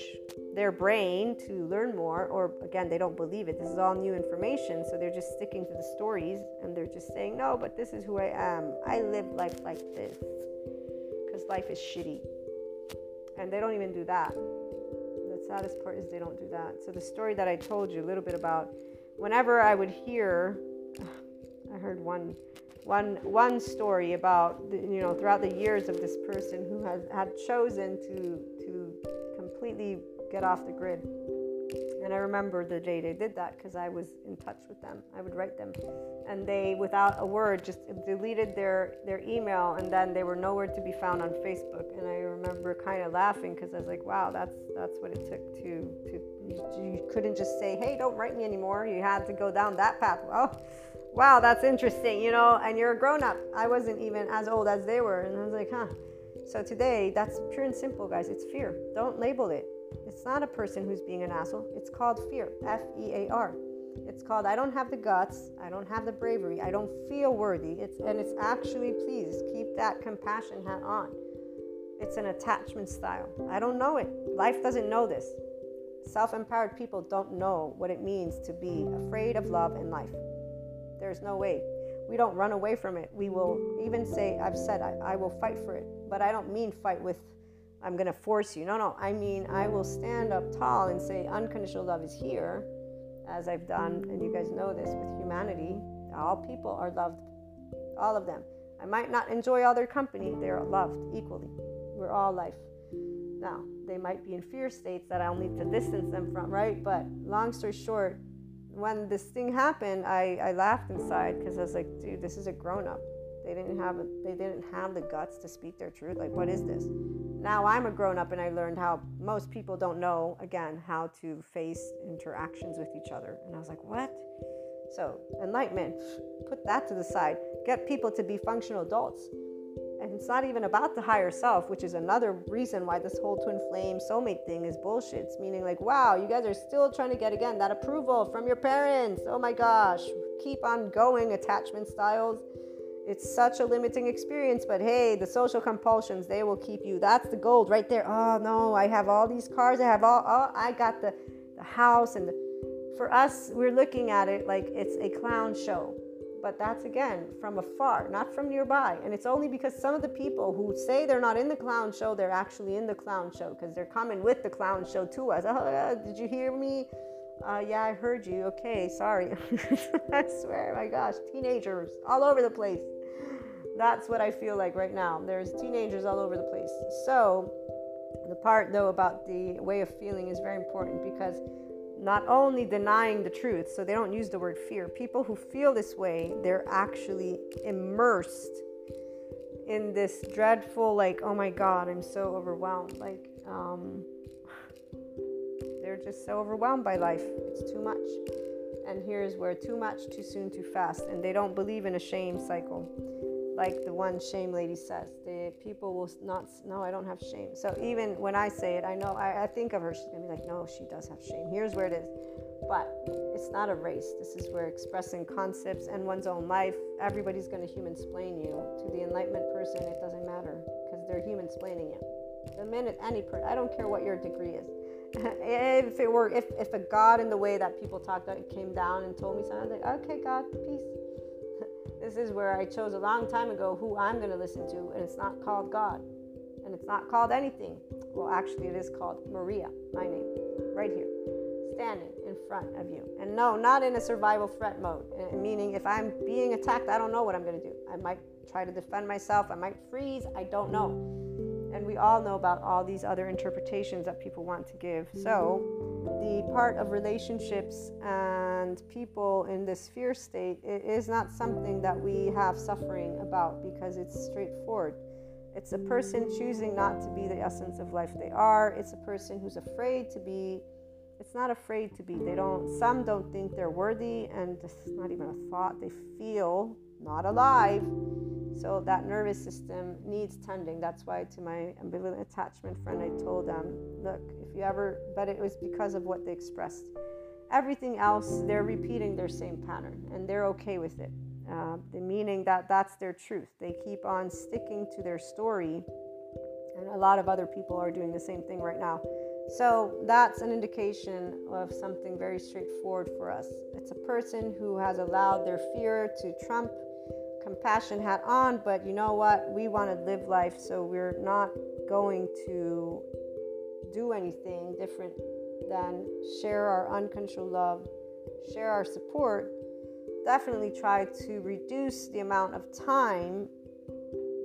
their brain to learn more, or again, they don't believe it, this is all new information, so they're just sticking to the stories and they're just saying, no, but this is who I am. I live life like this because life is shitty. And they don't even do that. The saddest part is they don't do that. So, the story that I told you a little bit about whenever I would hear, I heard one, one, one story about, you know, throughout the years of this person who has had chosen to, to completely get off the grid. And I remember the day they did that because I was in touch with them. I would write them, and they, without a word, just deleted their their email, and then they were nowhere to be found on Facebook. And I remember kind of laughing because I was like, "Wow, that's that's what it took to to you couldn't just say, hey, don't write me anymore. You had to go down that path. Oh, wow, that's interesting, you know, and you're a grown up. I wasn't even as old as they were. And I was like, huh. So today, that's pure and simple, guys. It's fear. Don't label it. It's not a person who's being an asshole. It's called fear. F E A R. It's called I don't have the guts, I don't have the bravery, I don't feel worthy. It's and it's actually please keep that compassion hat on. It's an attachment style. I don't know it. Life doesn't know this. Self empowered people don't know what it means to be afraid of love and life. There's no way. We don't run away from it. We will even say, I've said, I, I will fight for it. But I don't mean fight with, I'm going to force you. No, no. I mean, I will stand up tall and say, unconditional love is here, as I've done. And you guys know this with humanity. All people are loved, all of them. I might not enjoy all their company, they're loved equally. We're all life. Now, they might be in fear states that I'll need to distance them from, right? But long story short, when this thing happened, I, I laughed inside because I was like, dude, this is a grown up. They didn't have a, they didn't have the guts to speak their truth. Like, what is this? Now I'm a grown up and I learned how most people don't know again how to face interactions with each other. And I was like, what? So enlightenment, put that to the side. Get people to be functional adults. And it's not even about the higher self, which is another reason why this whole twin flame soulmate thing is bullshit. It's meaning like, wow, you guys are still trying to get again that approval from your parents. Oh my gosh, keep on going, attachment styles. It's such a limiting experience, but hey, the social compulsions, they will keep you. That's the gold right there. Oh no, I have all these cars. I have all, oh, I got the, the house. And the, for us, we're looking at it like it's a clown show but that's again from afar, not from nearby. And it's only because some of the people who say they're not in the clown show, they're actually in the clown show because they're coming with the clown show to us. Oh, did you hear me? Uh, yeah, I heard you. Okay, sorry. I swear, my gosh, teenagers all over the place. That's what I feel like right now. There's teenagers all over the place. So, the part though about the way of feeling is very important because not only denying the truth, so they don't use the word fear. People who feel this way, they're actually immersed in this dreadful, like, oh my God, I'm so overwhelmed. Like, um, they're just so overwhelmed by life. It's too much. And here's where too much, too soon, too fast. And they don't believe in a shame cycle like the one shame lady says the people will not no i don't have shame. So even when i say it i know i, I think of her she's gonna be like no she does have shame. Here's where it is. But it's not a race. This is where expressing concepts and one's own life. Everybody's to human explain you. To the enlightenment person it doesn't matter because they're human explaining you. The minute any person i don't care what your degree is. If it were if, if a god in the way that people talked about came down and told me something i was like okay god peace this is where I chose a long time ago who I'm going to listen to, and it's not called God. And it's not called anything. Well, actually, it is called Maria, my name, right here, standing in front of you. And no, not in a survival threat mode, eh, meaning if I'm being attacked, I don't know what I'm going to do. I might try to defend myself, I might freeze, I don't know. And we all know about all these other interpretations that people want to give. So, the part of relationships and people in this fear state is not something that we have suffering about because it's straightforward. It's a person choosing not to be the essence of life they are. It's a person who's afraid to be. It's not afraid to be. They don't. Some don't think they're worthy, and it's not even a thought. They feel not alive so that nervous system needs tending. That's why to my ambivalent attachment friend, I told them, look, if you ever, but it was because of what they expressed. Everything else, they're repeating their same pattern and they're okay with it. Uh, the meaning that that's their truth. They keep on sticking to their story, and a lot of other people are doing the same thing right now. So that's an indication of something very straightforward for us. It's a person who has allowed their fear to trump compassion hat on, but you know what? We want to live life, so we're not going to do anything different than share our uncontrolled love, share our support. Definitely try to reduce the amount of time,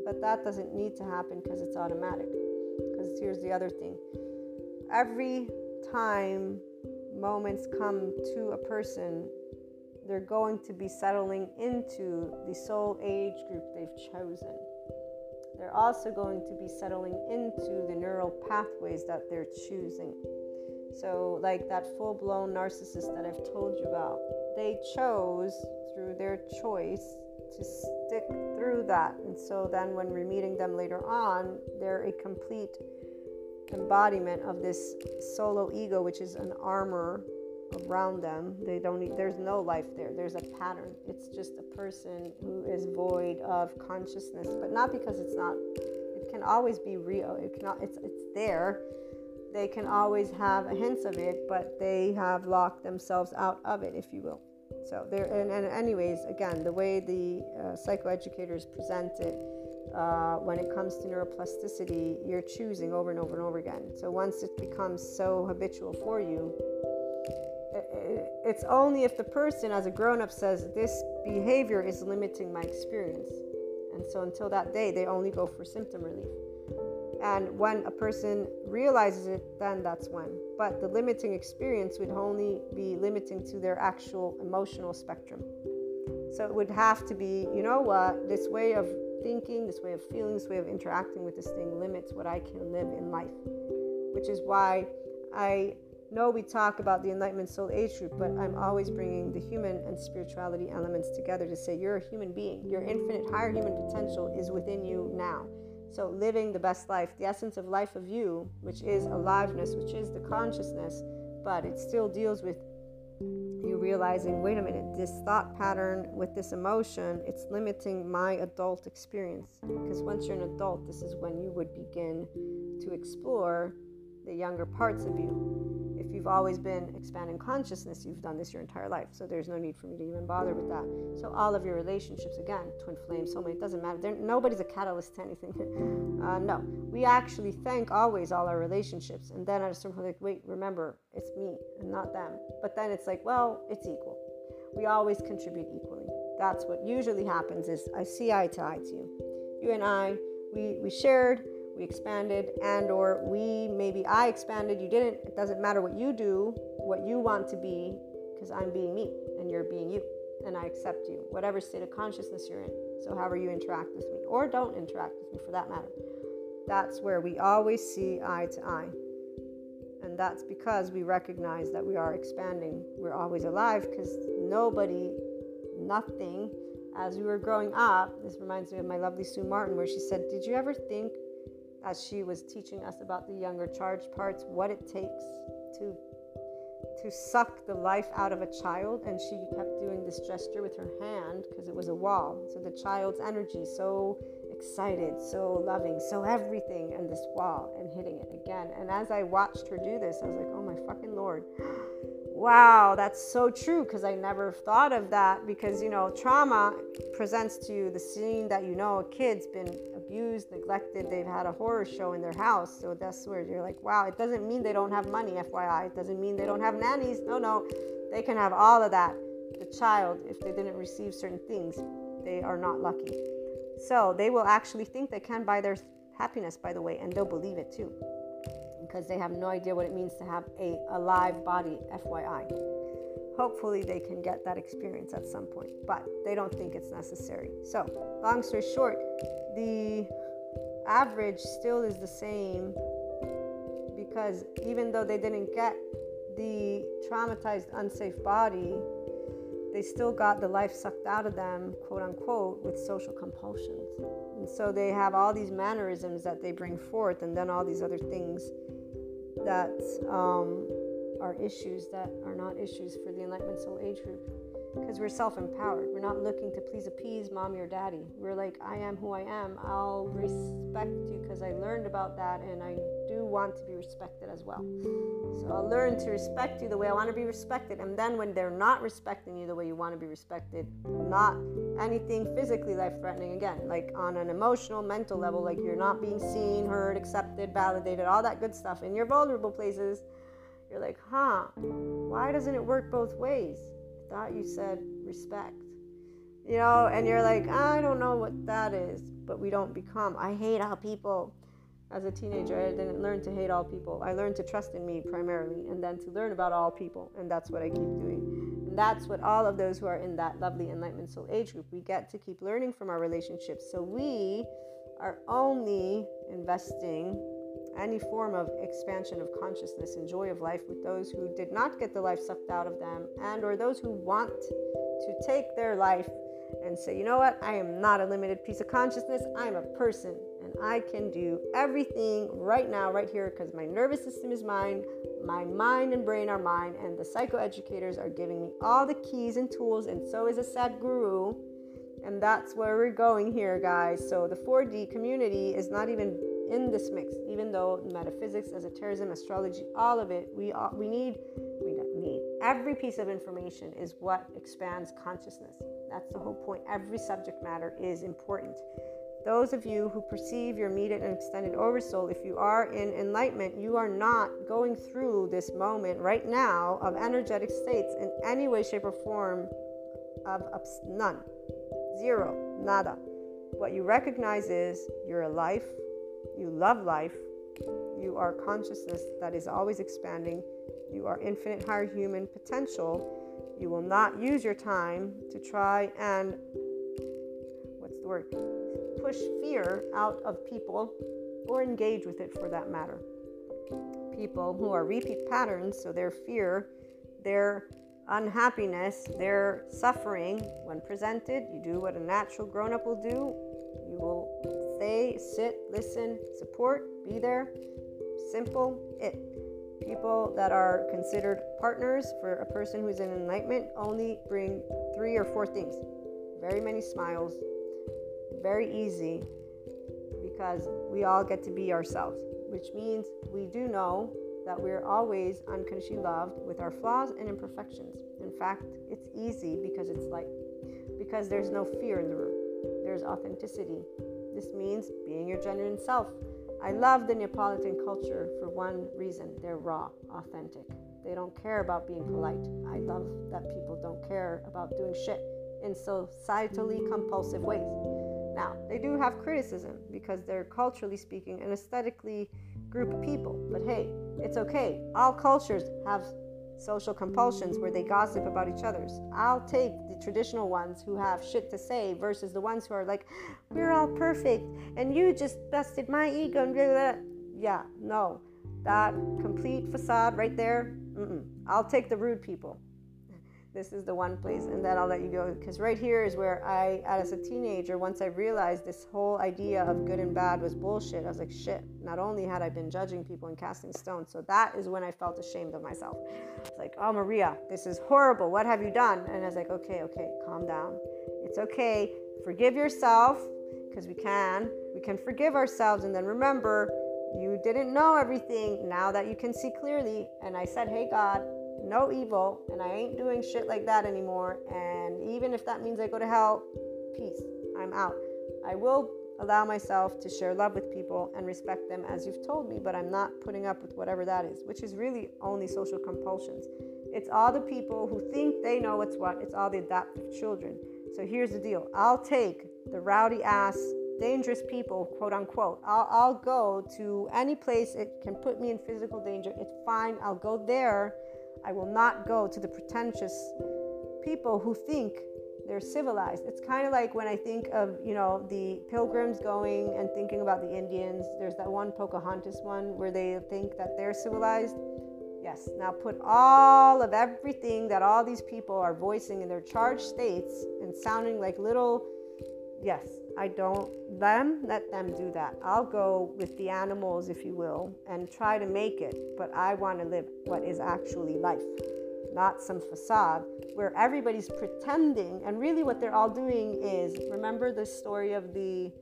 but that doesn't need to happen because it's automatic. Because here's the other thing every time moments come to a person they're going to be settling into the soul age group they've chosen. They're also going to be settling into the neural pathways that they're choosing. So, like that full blown narcissist that I've told you about, they chose through their choice to stick through that. And so, then when we're meeting them later on, they're a complete embodiment of this solo ego, which is an armor around them. They don't. Need, there's no life there. There's a pattern. It's just a person who is void of consciousness, but not because it's not. It can always be real. It cannot. It's it's there. They can always have a hints of it, but they have locked themselves out of it, if you will. So there. And, and anyways, again, the way the uh, psychoeducators present it. Uh, when it comes to neuroplasticity, you're choosing over and over and over again. So once it becomes so habitual for you, it's only if the person, as a grown up, says, This behavior is limiting my experience. And so until that day, they only go for symptom relief. And when a person realizes it, then that's when. But the limiting experience would only be limiting to their actual emotional spectrum. So it would have to be, you know what, this way of thinking, this way of feeling, this way of interacting with this thing limits what I can live in life. Which is why I no, we talk about the Enlightenment Soul Age group, but I'm always bringing the human and spirituality elements together to say you're a human being. Your infinite higher human potential is within you now. So, living the best life, the essence of life of you, which is aliveness, which is the consciousness, but it still deals with you realizing wait a minute, this thought pattern with this emotion, it's limiting my adult experience. Because once you're an adult, this is when you would begin to explore the younger parts of you if you've always been expanding consciousness, you've done this your entire life. So there's no need for me to even bother with that. So all of your relationships, again, twin flame, soulmate, it doesn't matter. They're, nobody's a catalyst to anything. uh, no, we actually thank always all our relationships, and then at a certain point, like, wait, remember, it's me and not them. But then it's like, well, it's equal. We always contribute equally. That's what usually happens. Is I see eye to eye to you. You and I, we we shared we expanded and or we maybe I expanded, you didn't. It doesn't matter what you do, what you want to be because I'm being me and you're being you and I accept you, whatever state of consciousness you're in. So, however you interact with me, or don't interact with me for that matter, that's where we always see eye to eye. And that's because we recognize that we are expanding. We're always alive because nobody, nothing, as we were growing up, this reminds me of my lovely Sue Martin, where she said, Did you ever think, as she was teaching us about the younger charge parts, what it takes to to suck the life out of a child. And she kept doing this gesture with her hand because it was a wall. So the child's energy so excited so loving so everything and this wall and hitting it again. And as i watched her do this i was like oh my fucking lord wow that's so true because i never thought of that because you know trauma presents to you the scene that you know a kid's been abused, neglected, they've had a horror show in their house. So that's where you're like, wow, it doesn't mean they don't have money, FYI. It doesn't mean they don't have nannies. No, no, they can have all of that. The child, if they didn't receive certain things, they are not lucky. So they will actually think they can buy their happiness, by the way, and they'll believe it too. Because they have no idea what it means to have a alive body, FYI. Hopefully, they can get that experience at some point, but they don't think it's necessary. So, long story short, the average still is the same because even though they didn't get the traumatized, unsafe body, they still got the life sucked out of them, quote unquote, with social compulsions. And so they have all these mannerisms that they bring forth, and then all these other things that um, are issues that are not issues for the Enlightenment Soul Age group because we're self empowered. We're not looking to please appease mommy or daddy. We're like, I am who I am. I'll respect you because I learned about that and I want to be respected as well. So I'll learn to respect you the way I want to be respected. And then when they're not respecting you the way you want to be respected, not anything physically life threatening, again, like on an emotional, mental level, like you're not being seen, heard, accepted, validated, all that good stuff in your vulnerable places, you're like, huh, why doesn't it work both ways? I thought you said respect. You know, and you're like, I don't know what that is, but we don't become. I hate how people. As a teenager, I didn't learn to hate all people. I learned to trust in me primarily, and then to learn about all people, and that's what I keep doing. And that's what all of those who are in that lovely enlightenment soul age group, we get to keep learning from our relationships. So we are only investing any form of expansion of consciousness and joy of life with those who did not get the life sucked out of them and or those who want to take their life and say, you know what, I am not a limited piece of consciousness. I'm a person I can do everything right now, right here, because my nervous system is mine, my mind and brain are mine, and the psychoeducators are giving me all the keys and tools, and so is a Sadhguru. And that's where we're going here, guys. So the 4D community is not even in this mix, even though metaphysics, esotericism, astrology, all of it, we all, we need we need every piece of information is what expands consciousness. That's the whole point. Every subject matter is important. Those of you who perceive your immediate and extended oversoul, if you are in enlightenment, you are not going through this moment right now of energetic states in any way, shape, or form of ups- none, zero, nada. What you recognize is you're a life you love life. You are consciousness that is always expanding. You are infinite higher human potential. You will not use your time to try and, what's the word? Push fear out of people or engage with it for that matter. People who are repeat patterns, so their fear, their unhappiness, their suffering, when presented, you do what a natural grown up will do. You will stay, sit, listen, support, be there. Simple, it. People that are considered partners for a person who's in enlightenment only bring three or four things very many smiles, very easy, because we all get to be ourselves, which means we do know that we're always unconditionally loved with our flaws and imperfections. In fact, it's easy because it's light, because there's no fear in the room, there's authenticity, this means being your genuine self. I love the Neapolitan culture for one reason they're raw, authentic. They don't care about being polite. I love that people don't care about doing shit in societally compulsive ways. Now, they do have criticism because they're culturally speaking and aesthetically group of people. But hey, it's okay. All cultures have social compulsions where they gossip about each other's. I'll take the traditional ones who have shit to say versus the ones who are like, we're all perfect and you just busted my ego and blah, blah. Yeah, no. That complete facade right there, mm-mm. I'll take the rude people this is the one place and then i'll let you go. Because right here is where i as a teenager once i realized this whole idea of good and bad was bullshit i was like shit not only had i been judging people and casting stones so that is when i felt ashamed of myself. It's like oh maria this is horrible. What have you done? And i was like okay okay calm down. It's okay. Forgive yourself because we can. We can forgive ourselves and then remember you didn't know everything. Now that you can see clearly and i said hey god no evil, and I ain't doing shit like that anymore. And even if that means I go to hell, peace, I'm out. I will allow myself to share love with people and respect them as you've told me, but I'm not putting up with whatever that is, which is really only social compulsions. It's all the people who think they know what's what, it's all the adaptive children. So here's the deal I'll take the rowdy ass, dangerous people, quote unquote. I'll, I'll go to any place it can put me in physical danger. It's fine. I'll go there I will not go to the pretentious people who think they're civilized. It's kind of like when I think of, you know, the pilgrims going and thinking about the Indians. There's that one Pocahontas one where they think that they're civilized. Yes, now put all of everything that all these people are voicing in their charged states and sounding like little, yes, I don't them let them do that. I'll go with the animals, if you will, and try to make it. But I want to live what is actually life, not some facade where everybody's pretending. And really, what they're all doing is remember the story of the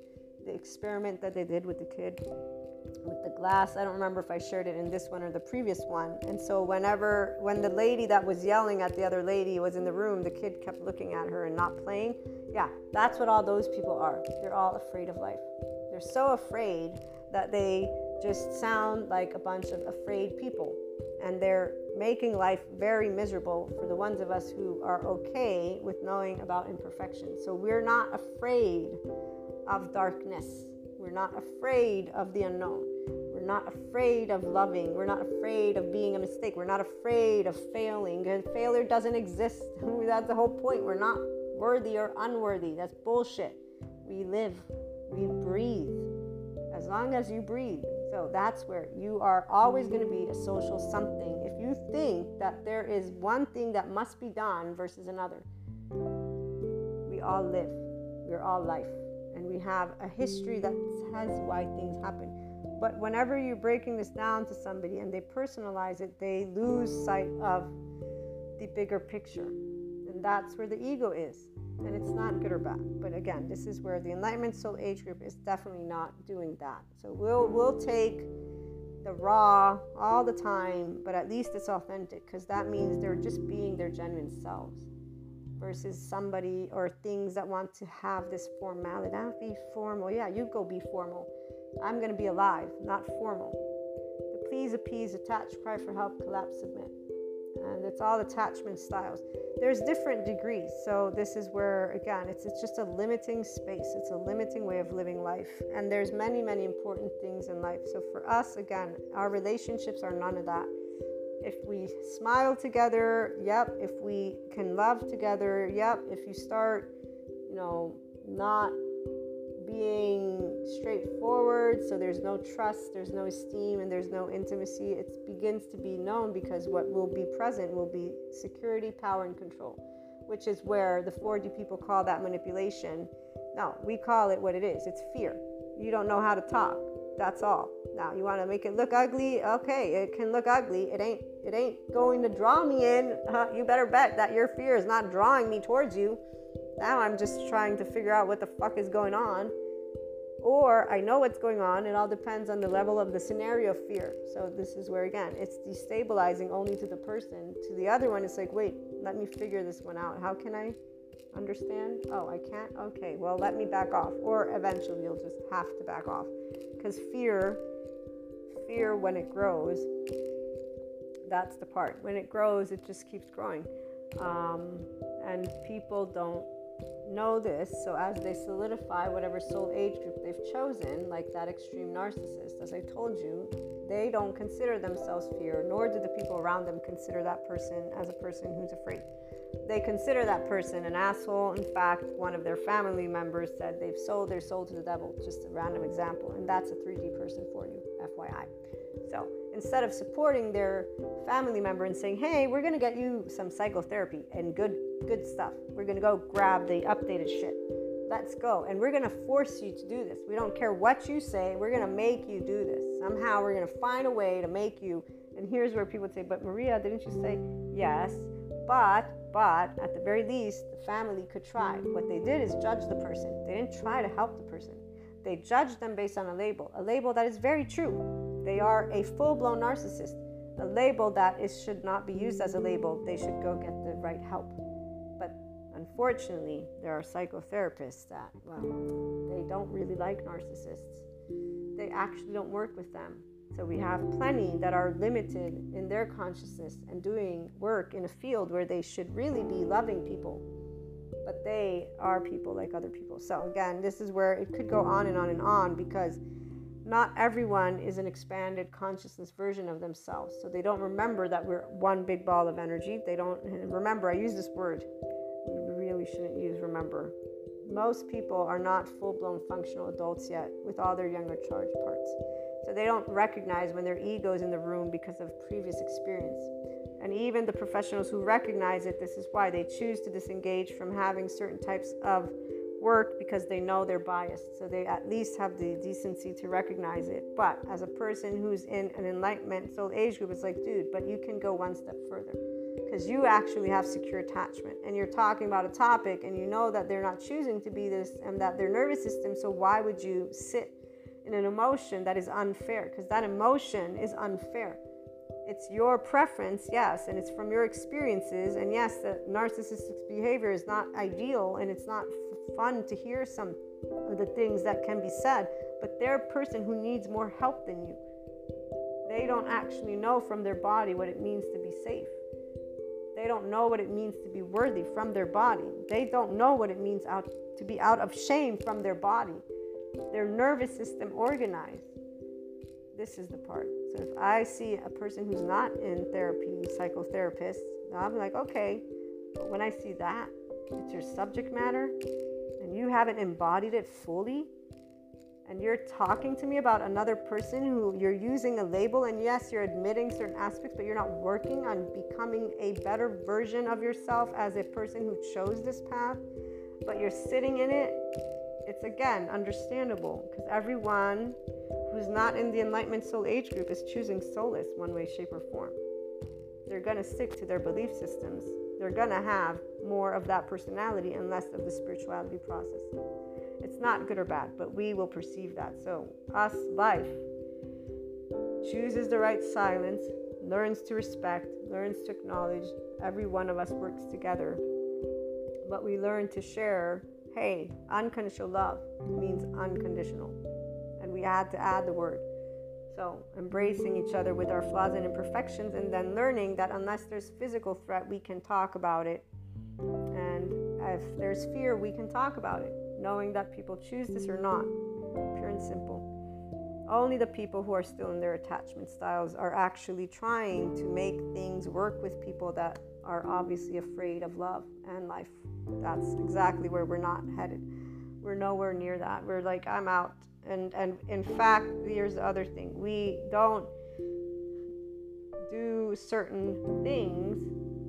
the experiment that they did with the kid with the glass. I don't remember if I shared it in this one or the previous one. And so whenever when the lady that was yelling at the other lady was in the room, the kid kept looking at her and not playing. Yeah, that's what all those people are. They're all afraid of life. They're so afraid that they just sound like a bunch of afraid people. And they're making life very miserable for the ones of us who are okay with knowing about imperfection. So we're not afraid of darkness we're not afraid of the unknown. We're not afraid of loving. We're not afraid of being a mistake. We're not afraid of failing. And failure doesn't exist. That's the whole point. We're not worthy or unworthy. That's bullshit. We live, we breathe. As long as you breathe. So that's where you are always going to be a social something. If you think that there is one thing that must be done versus another, we all live. We're all life and we have a history that says why things happen. But whenever you're breaking this down to somebody and they personalize it, they lose sight of the bigger picture. And that's where the ego is. And it's not good or bad. But again, this is where the Enlightenment Soul Age group is definitely not doing that. So we'll we'll take the raw all the time, but at least it's authentic because that means they're just being their genuine selves versus somebody or things that want to have this formality. I'll be formal. Yeah, you go be formal. I'm going to be alive, not formal. The please, appease, attach, cry for help, collapse, submit. And it's all attachment styles. There's different degrees. So this is where again, it's it's just a limiting space. It's a limiting way of living life. And there's many, many important things in life. So for us, again, our relationships are none of that if we smile together, yep. If we can love together, yep. If you start, you know, not being straightforward, so there's no trust, there's no esteem, and there's no intimacy, it begins to be known because what will be present will be security, power, and control, which is where the 4D people call that manipulation. No, we call it what it is it's fear. You don't know how to talk that's all. Now you want to make it look ugly? Okay, it can look ugly. It ain't it ain't going to draw me in. You better bet that your fear is not drawing me towards you. Now I'm just trying to figure out what the fuck is going on. Or I know what's going on. It all depends on the level of the scenario of fear. So this is where again it's destabilizing only to the person. To the other one, it's like, wait, let me figure this one out. How can I understand? Oh, I can't? Okay, well, let me back off. Or eventually you'll just have to back off because fear fear when it grows that's the part when it grows it just keeps growing um, and people don't know this so as they solidify whatever soul age group they've chosen, like that extreme narcissist, as I told you, they don't consider themselves fear, nor do the people around them consider that person as a person who's afraid. They consider that person an asshole. In fact, one of their family members said they've sold their soul to the devil. Just a random example. And that's a 3D person for you, FYI. So instead of supporting their family member and saying, hey, we're going to get you some psychotherapy and good, good stuff, we're going to go grab the updated shit. Let's go. And we're going to force you to do this. We don't care what you say. We're going to make you do this. Somehow we're going to find a way to make you. And here's where people say, but Maria, didn't you say yes? But, but at the very least, the family could try. What they did is judge the person. They didn't try to help the person. They judged them based on a label, a label that is very true. They are a full blown narcissist. A label that is, should not be used as a label. They should go get the right help. But unfortunately, there are psychotherapists that, well, they don't really like narcissists. They actually don't work with them. So we have plenty that are limited in their consciousness and doing work in a field where they should really be loving people. But they are people like other people. So again, this is where it could go on and on and on because not everyone is an expanded consciousness version of themselves. So they don't remember that we're one big ball of energy. They don't remember. I use this word. We really shouldn't use remember. Most people are not full blown functional adults yet with all their younger charge parts. So they don't recognize when their ego is in the room because of previous experience. And even the professionals who recognize it, this is why they choose to disengage from having certain types of work because they know they're biased. So they at least have the decency to recognize it. But as a person who's in an enlightenment soul age group, it's like, dude, but you can go one step further because you actually have secure attachment and you're talking about a topic and you know that they're not choosing to be this and that their nervous system. So why would you sit in an emotion that is unfair because that emotion is unfair. It's your preference, yes, and it's from your experiences. And yes, the narcissistic behavior is not ideal and it's not fun to hear some of the things that can be said, but they're a person who needs more help than you. They don't actually know from their body what it means to be safe. They don't know what it means to be worthy from their body. They don't know what it means out to be out of shame from their body their nervous system organized. This is the part. So if I see a person who's not in therapy, psychotherapist, I'm like, okay, but when I see that, it's your subject matter, and you haven't embodied it fully, and you're talking to me about another person who you're using a label, and yes, you're admitting certain aspects, but you're not working on becoming a better version of yourself as a person who chose this path, but you're sitting in it it's again understandable because everyone who's not in the Enlightenment Soul Age group is choosing solace one way, shape, or form. They're going to stick to their belief systems. They're going to have more of that personality and less of the spirituality process. It's not good or bad, but we will perceive that. So, us, life, chooses the right silence, learns to respect, learns to acknowledge. Every one of us works together. But we learn to share hey, unconditional love means unconditional. And we had to add the word. So, embracing each other with our flaws and imperfections, and then learning that unless there's physical threat, we can talk about it. And if there's fear, we can talk about it, knowing that people choose this or not. Pure and simple. Only the people who are still in their attachment styles are actually trying to make things work with people that are obviously afraid of love and life. That's exactly where we're not headed. We're nowhere near that. We're like, I'm out. And and in fact, here's the other thing. We don't do certain things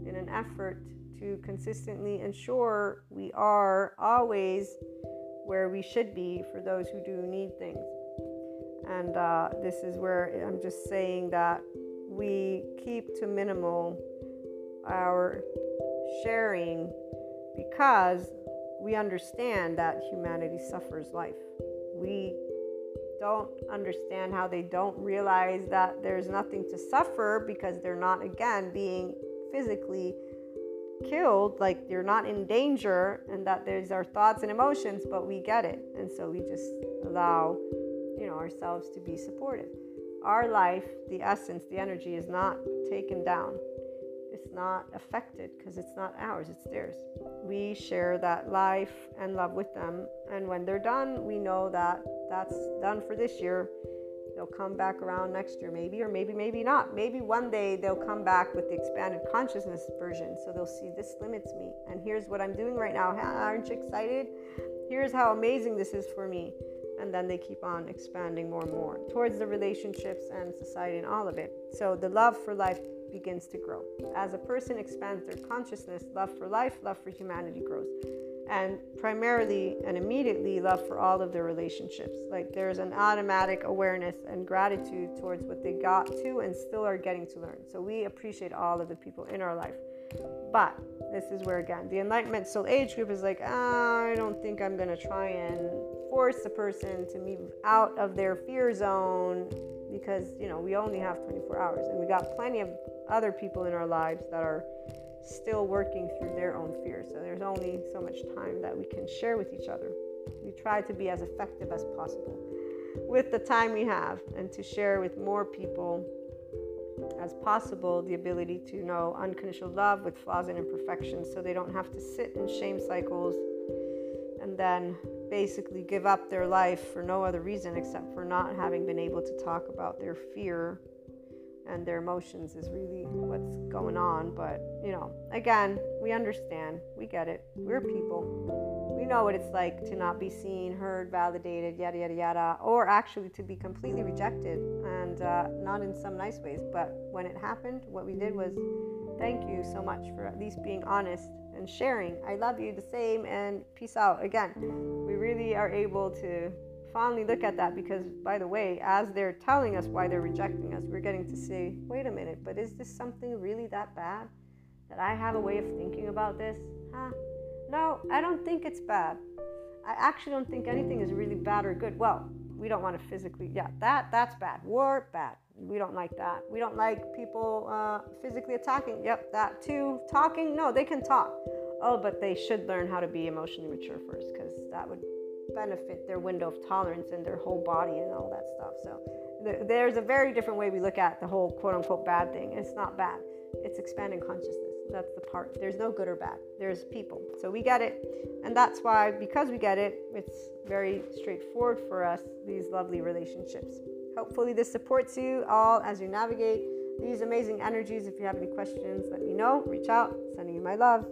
in an effort to consistently ensure we are always where we should be for those who do need things. And uh, this is where I'm just saying that we keep to minimal our sharing because we understand that humanity suffers life. We don't understand how they don't realize that there's nothing to suffer because they're not, again, being physically killed, like they're not in danger, and that there's our thoughts and emotions, but we get it. And so we just allow, you know, ourselves to be supported. Our life, the essence, the energy is not taken down it's not affected because it's not ours, it's theirs. We share that life and love with them. And when they're done, we know that that's done for this year. They'll come back around next year, maybe, or maybe, maybe not. Maybe one day they'll come back with the expanded consciousness version. So they'll see this limits me. And here's what I'm doing right now. Aren't you excited? Here's how amazing this is for me. And then they keep on expanding more and more towards the relationships and society and all of it. So the love for life begins to grow. As a person expands their consciousness, love for life, love for humanity grows and primarily and immediately love for all of their relationships. Like there's an automatic awareness and gratitude towards what they got to and still are getting to learn. So we appreciate all of the people in our life. But this is where again the enlightenment soul age group is like, oh, I don't think I'm gonna try and force the person to move out of their fear zone because you know we only have 24 hours and we got plenty of other people in our lives that are still working through their own fears. So there's only so much time that we can share with each other. We try to be as effective as possible with the time we have and to share with more people as possible the ability to know unconditional love with flaws and imperfections so they don't have to sit in shame cycles and then basically give up their life for no other reason except for not having been able to talk about their fear and their emotions is really what's going on. But, you know, again, we understand. We get it. We're people. We know what it's like to not be seen, heard, validated, yada, yada, yada, or actually to be completely rejected and uh, not in some nice ways. But when it happened, what we did was thank you so much for at least being honest and sharing. I love you the same and peace out. Again, we really are able to fondly look at that because, by the way, as they're telling us why they're rejecting us, we're getting to say, wait a minute, but is this something really that bad? That I have a way of thinking about this? Huh? No, I don't think it's bad. I actually don't think anything is really bad or good. Well, we don't want to physically, yeah, that that's bad. War, bad. We don't like that. We don't like people uh, physically attacking. Yep, that too. Talking, no, they can talk. Oh, but they should learn how to be emotionally mature first because that would benefit their window of tolerance and their whole body and all that stuff. So th- there's a very different way we look at the whole quote unquote bad thing. It's not bad. It's expanding consciousness. That's the part. There's no good or bad. There's people. So we get it. And that's why, because we get it, it's very straightforward for us, these lovely relationships. Hopefully, this supports you all as you navigate these amazing energies. If you have any questions, let me know. Reach out. Sending you my love.